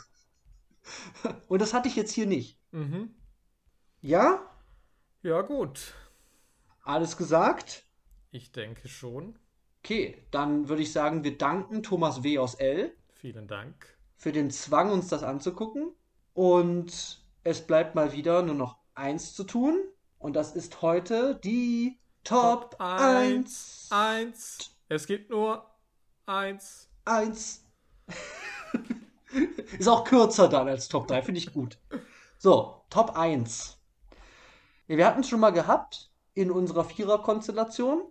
Und das hatte ich jetzt hier nicht. Mhm. Ja? Ja, gut. Alles gesagt? Ich denke schon. Okay, dann würde ich sagen, wir danken Thomas W. aus L. Vielen Dank. für den Zwang, uns das anzugucken. Und es bleibt mal wieder nur noch eins zu tun. Und das ist heute die Top, Top 1. Eins. Es gibt nur eins. 1. ist auch kürzer dann als Top 3, finde ich gut. So, Top 1. Ja, wir hatten es schon mal gehabt in unserer Vierer-Konstellation.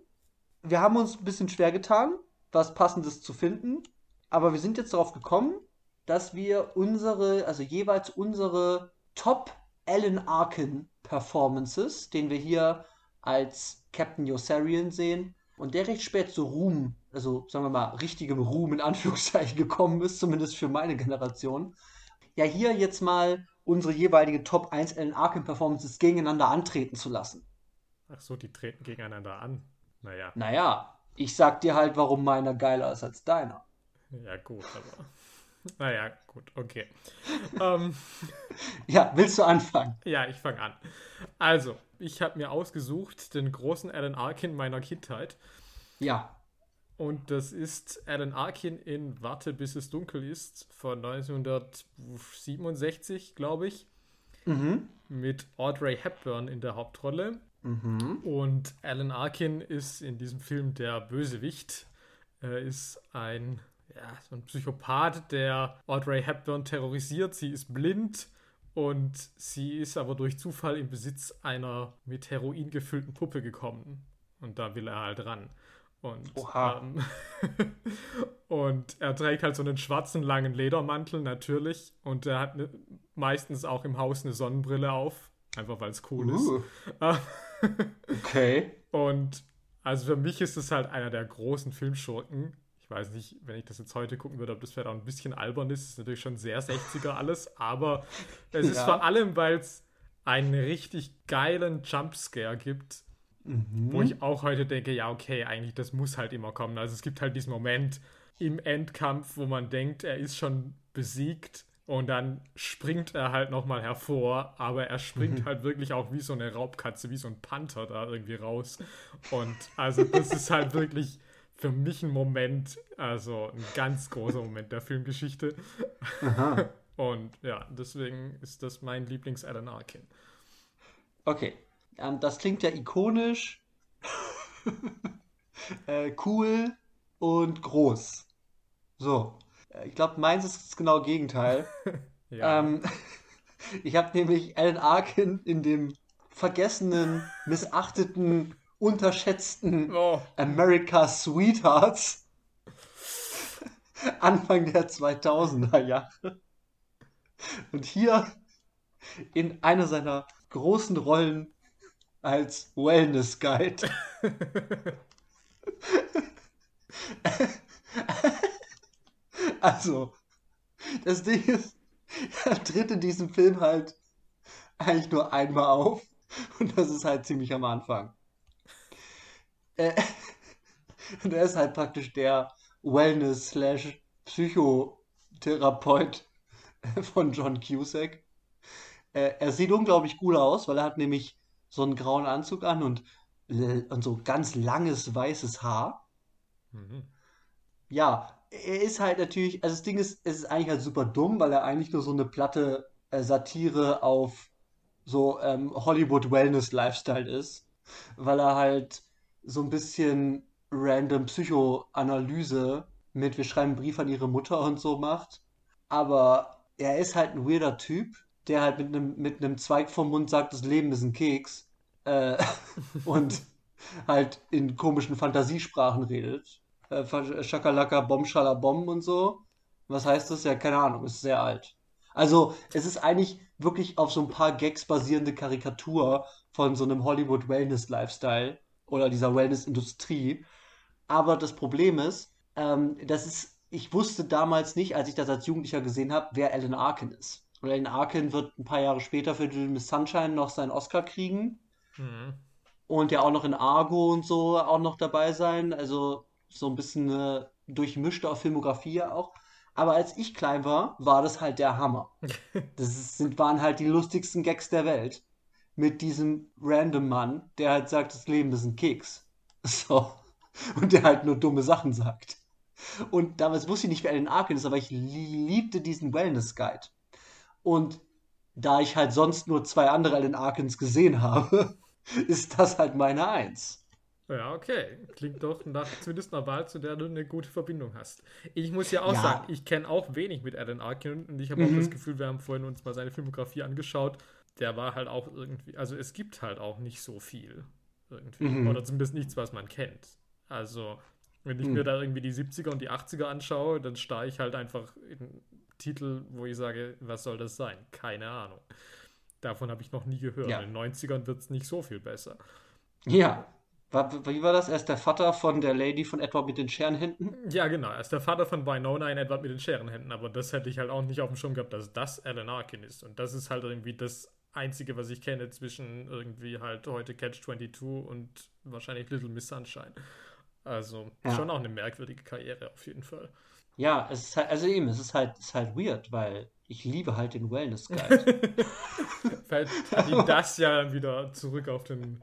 Wir haben uns ein bisschen schwer getan, was Passendes zu finden. Aber wir sind jetzt darauf gekommen, dass wir unsere, also jeweils unsere Top Alan Arkin Performances, den wir hier als Captain Yossarian sehen und der recht spät zu Ruhm, also sagen wir mal richtigem Ruhm in Anführungszeichen gekommen ist, zumindest für meine Generation. Ja, hier jetzt mal unsere jeweilige Top 1 Alan Arkin Performances gegeneinander antreten zu lassen. Ach so, die treten gegeneinander an. Naja, Naja, ich sag dir halt, warum meiner geiler ist als deiner. ja gut, aber. Naja, gut, okay. ähm, ja, willst du anfangen? Ja, ich fange an. Also, ich habe mir ausgesucht den großen Alan Arkin meiner Kindheit. Ja. Und das ist Alan Arkin in Warte, bis es dunkel ist von 1967, glaube ich. Mhm. Mit Audrey Hepburn in der Hauptrolle. Mhm. Und Alan Arkin ist in diesem Film der Bösewicht. Er ist ein, ja, so ein Psychopath, der Audrey Hepburn terrorisiert. Sie ist blind und sie ist aber durch Zufall im Besitz einer mit Heroin gefüllten Puppe gekommen. Und da will er halt ran. Und, ähm, und er trägt halt so einen schwarzen langen Ledermantel natürlich und er hat ne, meistens auch im Haus eine Sonnenbrille auf, einfach weil es cool uh. ist. okay. Und also für mich ist es halt einer der großen Filmschurken. Ich weiß nicht, wenn ich das jetzt heute gucken würde, ob das vielleicht auch ein bisschen albern ist. Das ist natürlich schon sehr 60er alles, aber es ist ja. vor allem, weil es einen richtig geilen Jumpscare gibt, Mhm. Wo ich auch heute denke, ja, okay, eigentlich, das muss halt immer kommen. Also es gibt halt diesen Moment im Endkampf, wo man denkt, er ist schon besiegt und dann springt er halt nochmal hervor, aber er springt mhm. halt wirklich auch wie so eine Raubkatze, wie so ein Panther da irgendwie raus. Und also das ist halt wirklich für mich ein Moment, also ein ganz großer Moment der Filmgeschichte. Aha. Und ja, deswegen ist das mein Lieblings-Alan Arkin. Okay, ähm, das klingt ja ikonisch, äh, cool und groß. So. Äh, ich glaube, meins ist das genau Gegenteil. ja. ähm, ich habe nämlich Alan Arkin in dem vergessenen, missachteten, unterschätzten oh. America's Sweethearts Anfang der 2000er Jahre. Und hier in einer seiner großen Rollen als Wellness Guide. also, das Ding ist, er tritt in diesem Film halt eigentlich nur einmal auf und das ist halt ziemlich am Anfang. Äh, und er ist halt praktisch der Wellness slash Psychotherapeut von John Cusack. Äh, er sieht unglaublich cool aus, weil er hat nämlich so einen grauen Anzug an und, und so ganz langes weißes Haar. Mhm. Ja, er ist halt natürlich, also das Ding ist, es ist eigentlich halt super dumm, weil er eigentlich nur so eine platte äh, Satire auf so ähm, Hollywood Wellness Lifestyle ist, weil er halt so ein bisschen random Psychoanalyse mit wir schreiben einen Brief an ihre Mutter und so macht. Aber er ist halt ein weirder Typ, der halt mit einem mit einem Zweig vom Mund sagt, das Leben ist ein Keks äh, und halt in komischen Fantasiesprachen redet. Äh, Schakalaka, Bomb, und so. Was heißt das? Ja, keine Ahnung, ist sehr alt. Also, es ist eigentlich wirklich auf so ein paar Gags basierende Karikatur von so einem Hollywood Wellness Lifestyle oder dieser Wellness Industrie. Aber das Problem ist, ähm, das ist, ich wusste damals nicht, als ich das als Jugendlicher gesehen habe, wer Alan Arkin ist. Und Alan Arkin wird ein paar Jahre später für Miss Sunshine noch seinen Oscar kriegen. Mhm. Und ja auch noch in Argo und so auch noch dabei sein. Also so ein bisschen eine durchmischte Filmografie auch. Aber als ich klein war, war das halt der Hammer. Das sind, waren halt die lustigsten Gags der Welt. Mit diesem random Mann, der halt sagt, das Leben ist ein Keks. So. Und der halt nur dumme Sachen sagt. Und damals wusste ich nicht, wer Alan Arkin ist, aber ich liebte diesen Wellness Guide. Und da ich halt sonst nur zwei andere Alan Arkins gesehen habe, ist das halt meine Eins. Ja, okay. Klingt doch nach zumindest einer Wahl, zu der du eine gute Verbindung hast. Ich muss ja auch ja. sagen, ich kenne auch wenig mit Alan Arkin und ich habe mhm. auch das Gefühl, wir haben vorhin uns mal seine Filmografie angeschaut. Der war halt auch irgendwie, also es gibt halt auch nicht so viel irgendwie. Mhm. Oder zumindest nichts, was man kennt. Also, wenn ich mhm. mir da irgendwie die 70er und die 80er anschaue, dann starre ich halt einfach in Titel, wo ich sage, was soll das sein? Keine Ahnung. Davon habe ich noch nie gehört. Ja. In den 90ern wird es nicht so viel besser. Ja. Wie war das? Er ist der Vater von der Lady von Edward mit den Scherenhänden? Ja, genau. Er ist der Vater von Winona in Edward mit den Scherenhänden. Aber das hätte ich halt auch nicht auf dem Schirm gehabt, dass das Alan Arkin ist. Und das ist halt irgendwie das Einzige, was ich kenne zwischen irgendwie halt heute Catch 22 und wahrscheinlich Little Miss Sunshine. Also ja. schon auch eine merkwürdige Karriere auf jeden Fall. Ja, es ist halt, also eben, es ist halt, ist halt weird, weil ich liebe halt den Wellness Guide. Vielleicht hat ihn das ja dann wieder zurück auf den,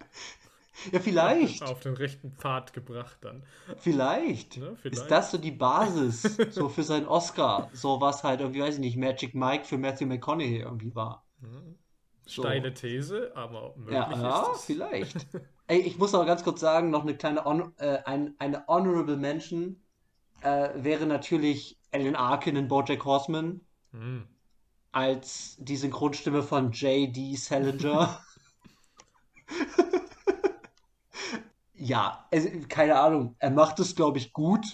ja, vielleicht. auf den rechten Pfad gebracht dann. Vielleicht. Ne, vielleicht. Ist das so die Basis so für seinen Oscar? So was halt irgendwie, weiß ich nicht, Magic Mike für Matthew McConaughey irgendwie war. So. Steile These, aber möglich Ja, ja ist es. vielleicht. Ey, ich muss aber ganz kurz sagen, noch eine kleine Hon äh, ein, eine Honorable Mention äh, wäre natürlich Alan Arkin in BoJack Horseman Hm. als die Synchronstimme von J.D. Salinger. ja, also, keine Ahnung. Er macht es, glaube ich, gut.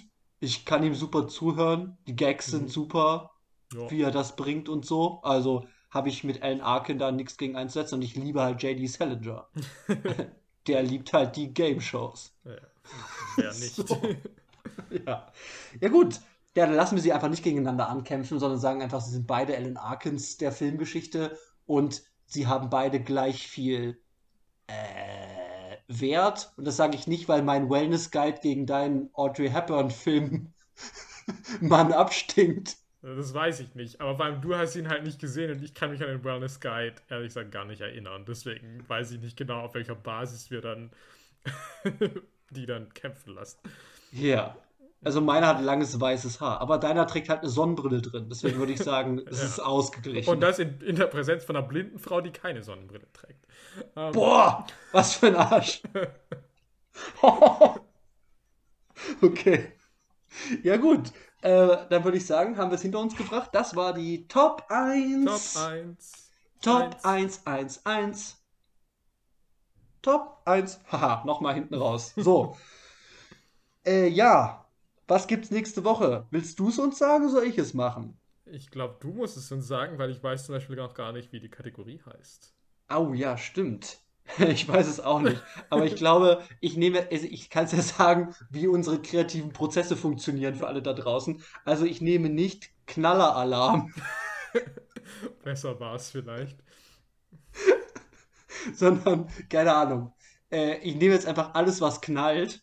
Ich kann ihm super zuhören. Die Gags sind Mhm. super, Ja. wie er das bringt und so. Also habe ich mit Alan Arkin da nichts gegen einzusetzen und ich liebe halt J.D. Salinger. Der liebt halt die Game Shows. Ja. Wer nicht? So. Ja. Ja, gut. Ja, dann lassen wir sie einfach nicht gegeneinander ankämpfen, sondern sagen einfach, sie sind beide Alan Arkins der Filmgeschichte und sie haben beide gleich viel äh, Wert. Und das sage ich nicht, weil mein Wellness Guide gegen deinen Audrey Hepburn-Film Mann abstinkt. Das weiß ich nicht. Aber vor allem, du hast ihn halt nicht gesehen und ich kann mich an den Wellness Guide ehrlich gesagt gar nicht erinnern. Deswegen weiß ich nicht genau, auf welcher Basis wir dann die dann kämpfen lassen. Ja. Also meiner hat langes weißes Haar, aber deiner trägt halt eine Sonnenbrille drin. Deswegen würde ich sagen, es Ja. ist ausgeglichen. Und das in, in der Präsenz von einer blinden Frau, die keine Sonnenbrille trägt. Ähm, Boah, was für ein Arsch. okay. Ja, gut. Äh, dann würde ich sagen, haben wir es hinter uns gebracht. Das war die Top 1. Top 1. Top 1, 1, 1. Top 1. Haha, nochmal hinten raus. So. äh, ja. Was gibt's nächste Woche? Willst du es uns sagen, oder soll ich es machen? Ich glaube, du musst es uns sagen, weil ich weiß zum Beispiel noch gar nicht, wie die Kategorie heißt. Au, ja, stimmt. Ich weiß es auch nicht. Aber ich glaube, ich nehme, also ich kann es ja sagen, wie unsere kreativen Prozesse funktionieren für alle da draußen. Also ich nehme nicht Knalleralarm, Besser war es vielleicht. sondern, keine Ahnung. Äh, ich nehme jetzt einfach alles, was knallt.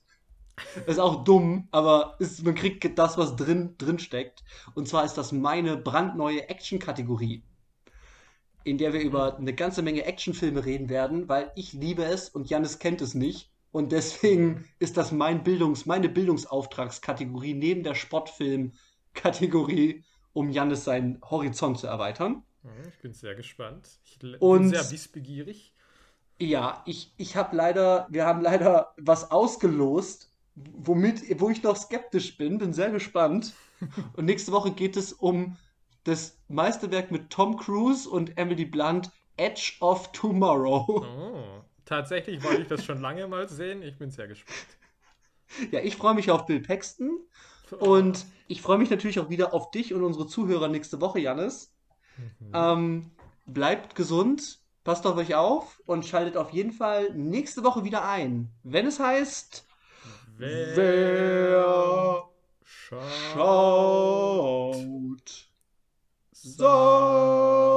Ist auch dumm, aber ist, man kriegt das, was drin, drin steckt. Und zwar ist das meine brandneue Action-Kategorie, in der wir über eine ganze Menge Actionfilme reden werden, weil ich liebe es und Jannis kennt es nicht. Und deswegen ist das mein Bildungs-, meine Bildungsauftragskategorie neben der Sportfilm-Kategorie, um Jannis seinen Horizont zu erweitern. Ich bin sehr gespannt. Ich l- Und- bin sehr wissbegierig. Ja, ich, ich habe leider, wir haben leider was ausgelost, womit, wo ich noch skeptisch bin, bin sehr gespannt. Und nächste Woche geht es um das Meisterwerk mit Tom Cruise und Emily Blunt, Edge of Tomorrow. Oh, tatsächlich wollte ich das schon lange mal sehen. Ich bin sehr gespannt. Ja, ich freue mich auf Bill Paxton und ich freue mich natürlich auch wieder auf dich und unsere Zuhörer nächste Woche, Jannis. Mhm. Ähm, bleibt gesund, passt auf euch auf und schaltet auf jeden Fall nächste Woche wieder ein, wenn es heißt Wer schaut schaut Sachen. Sachen.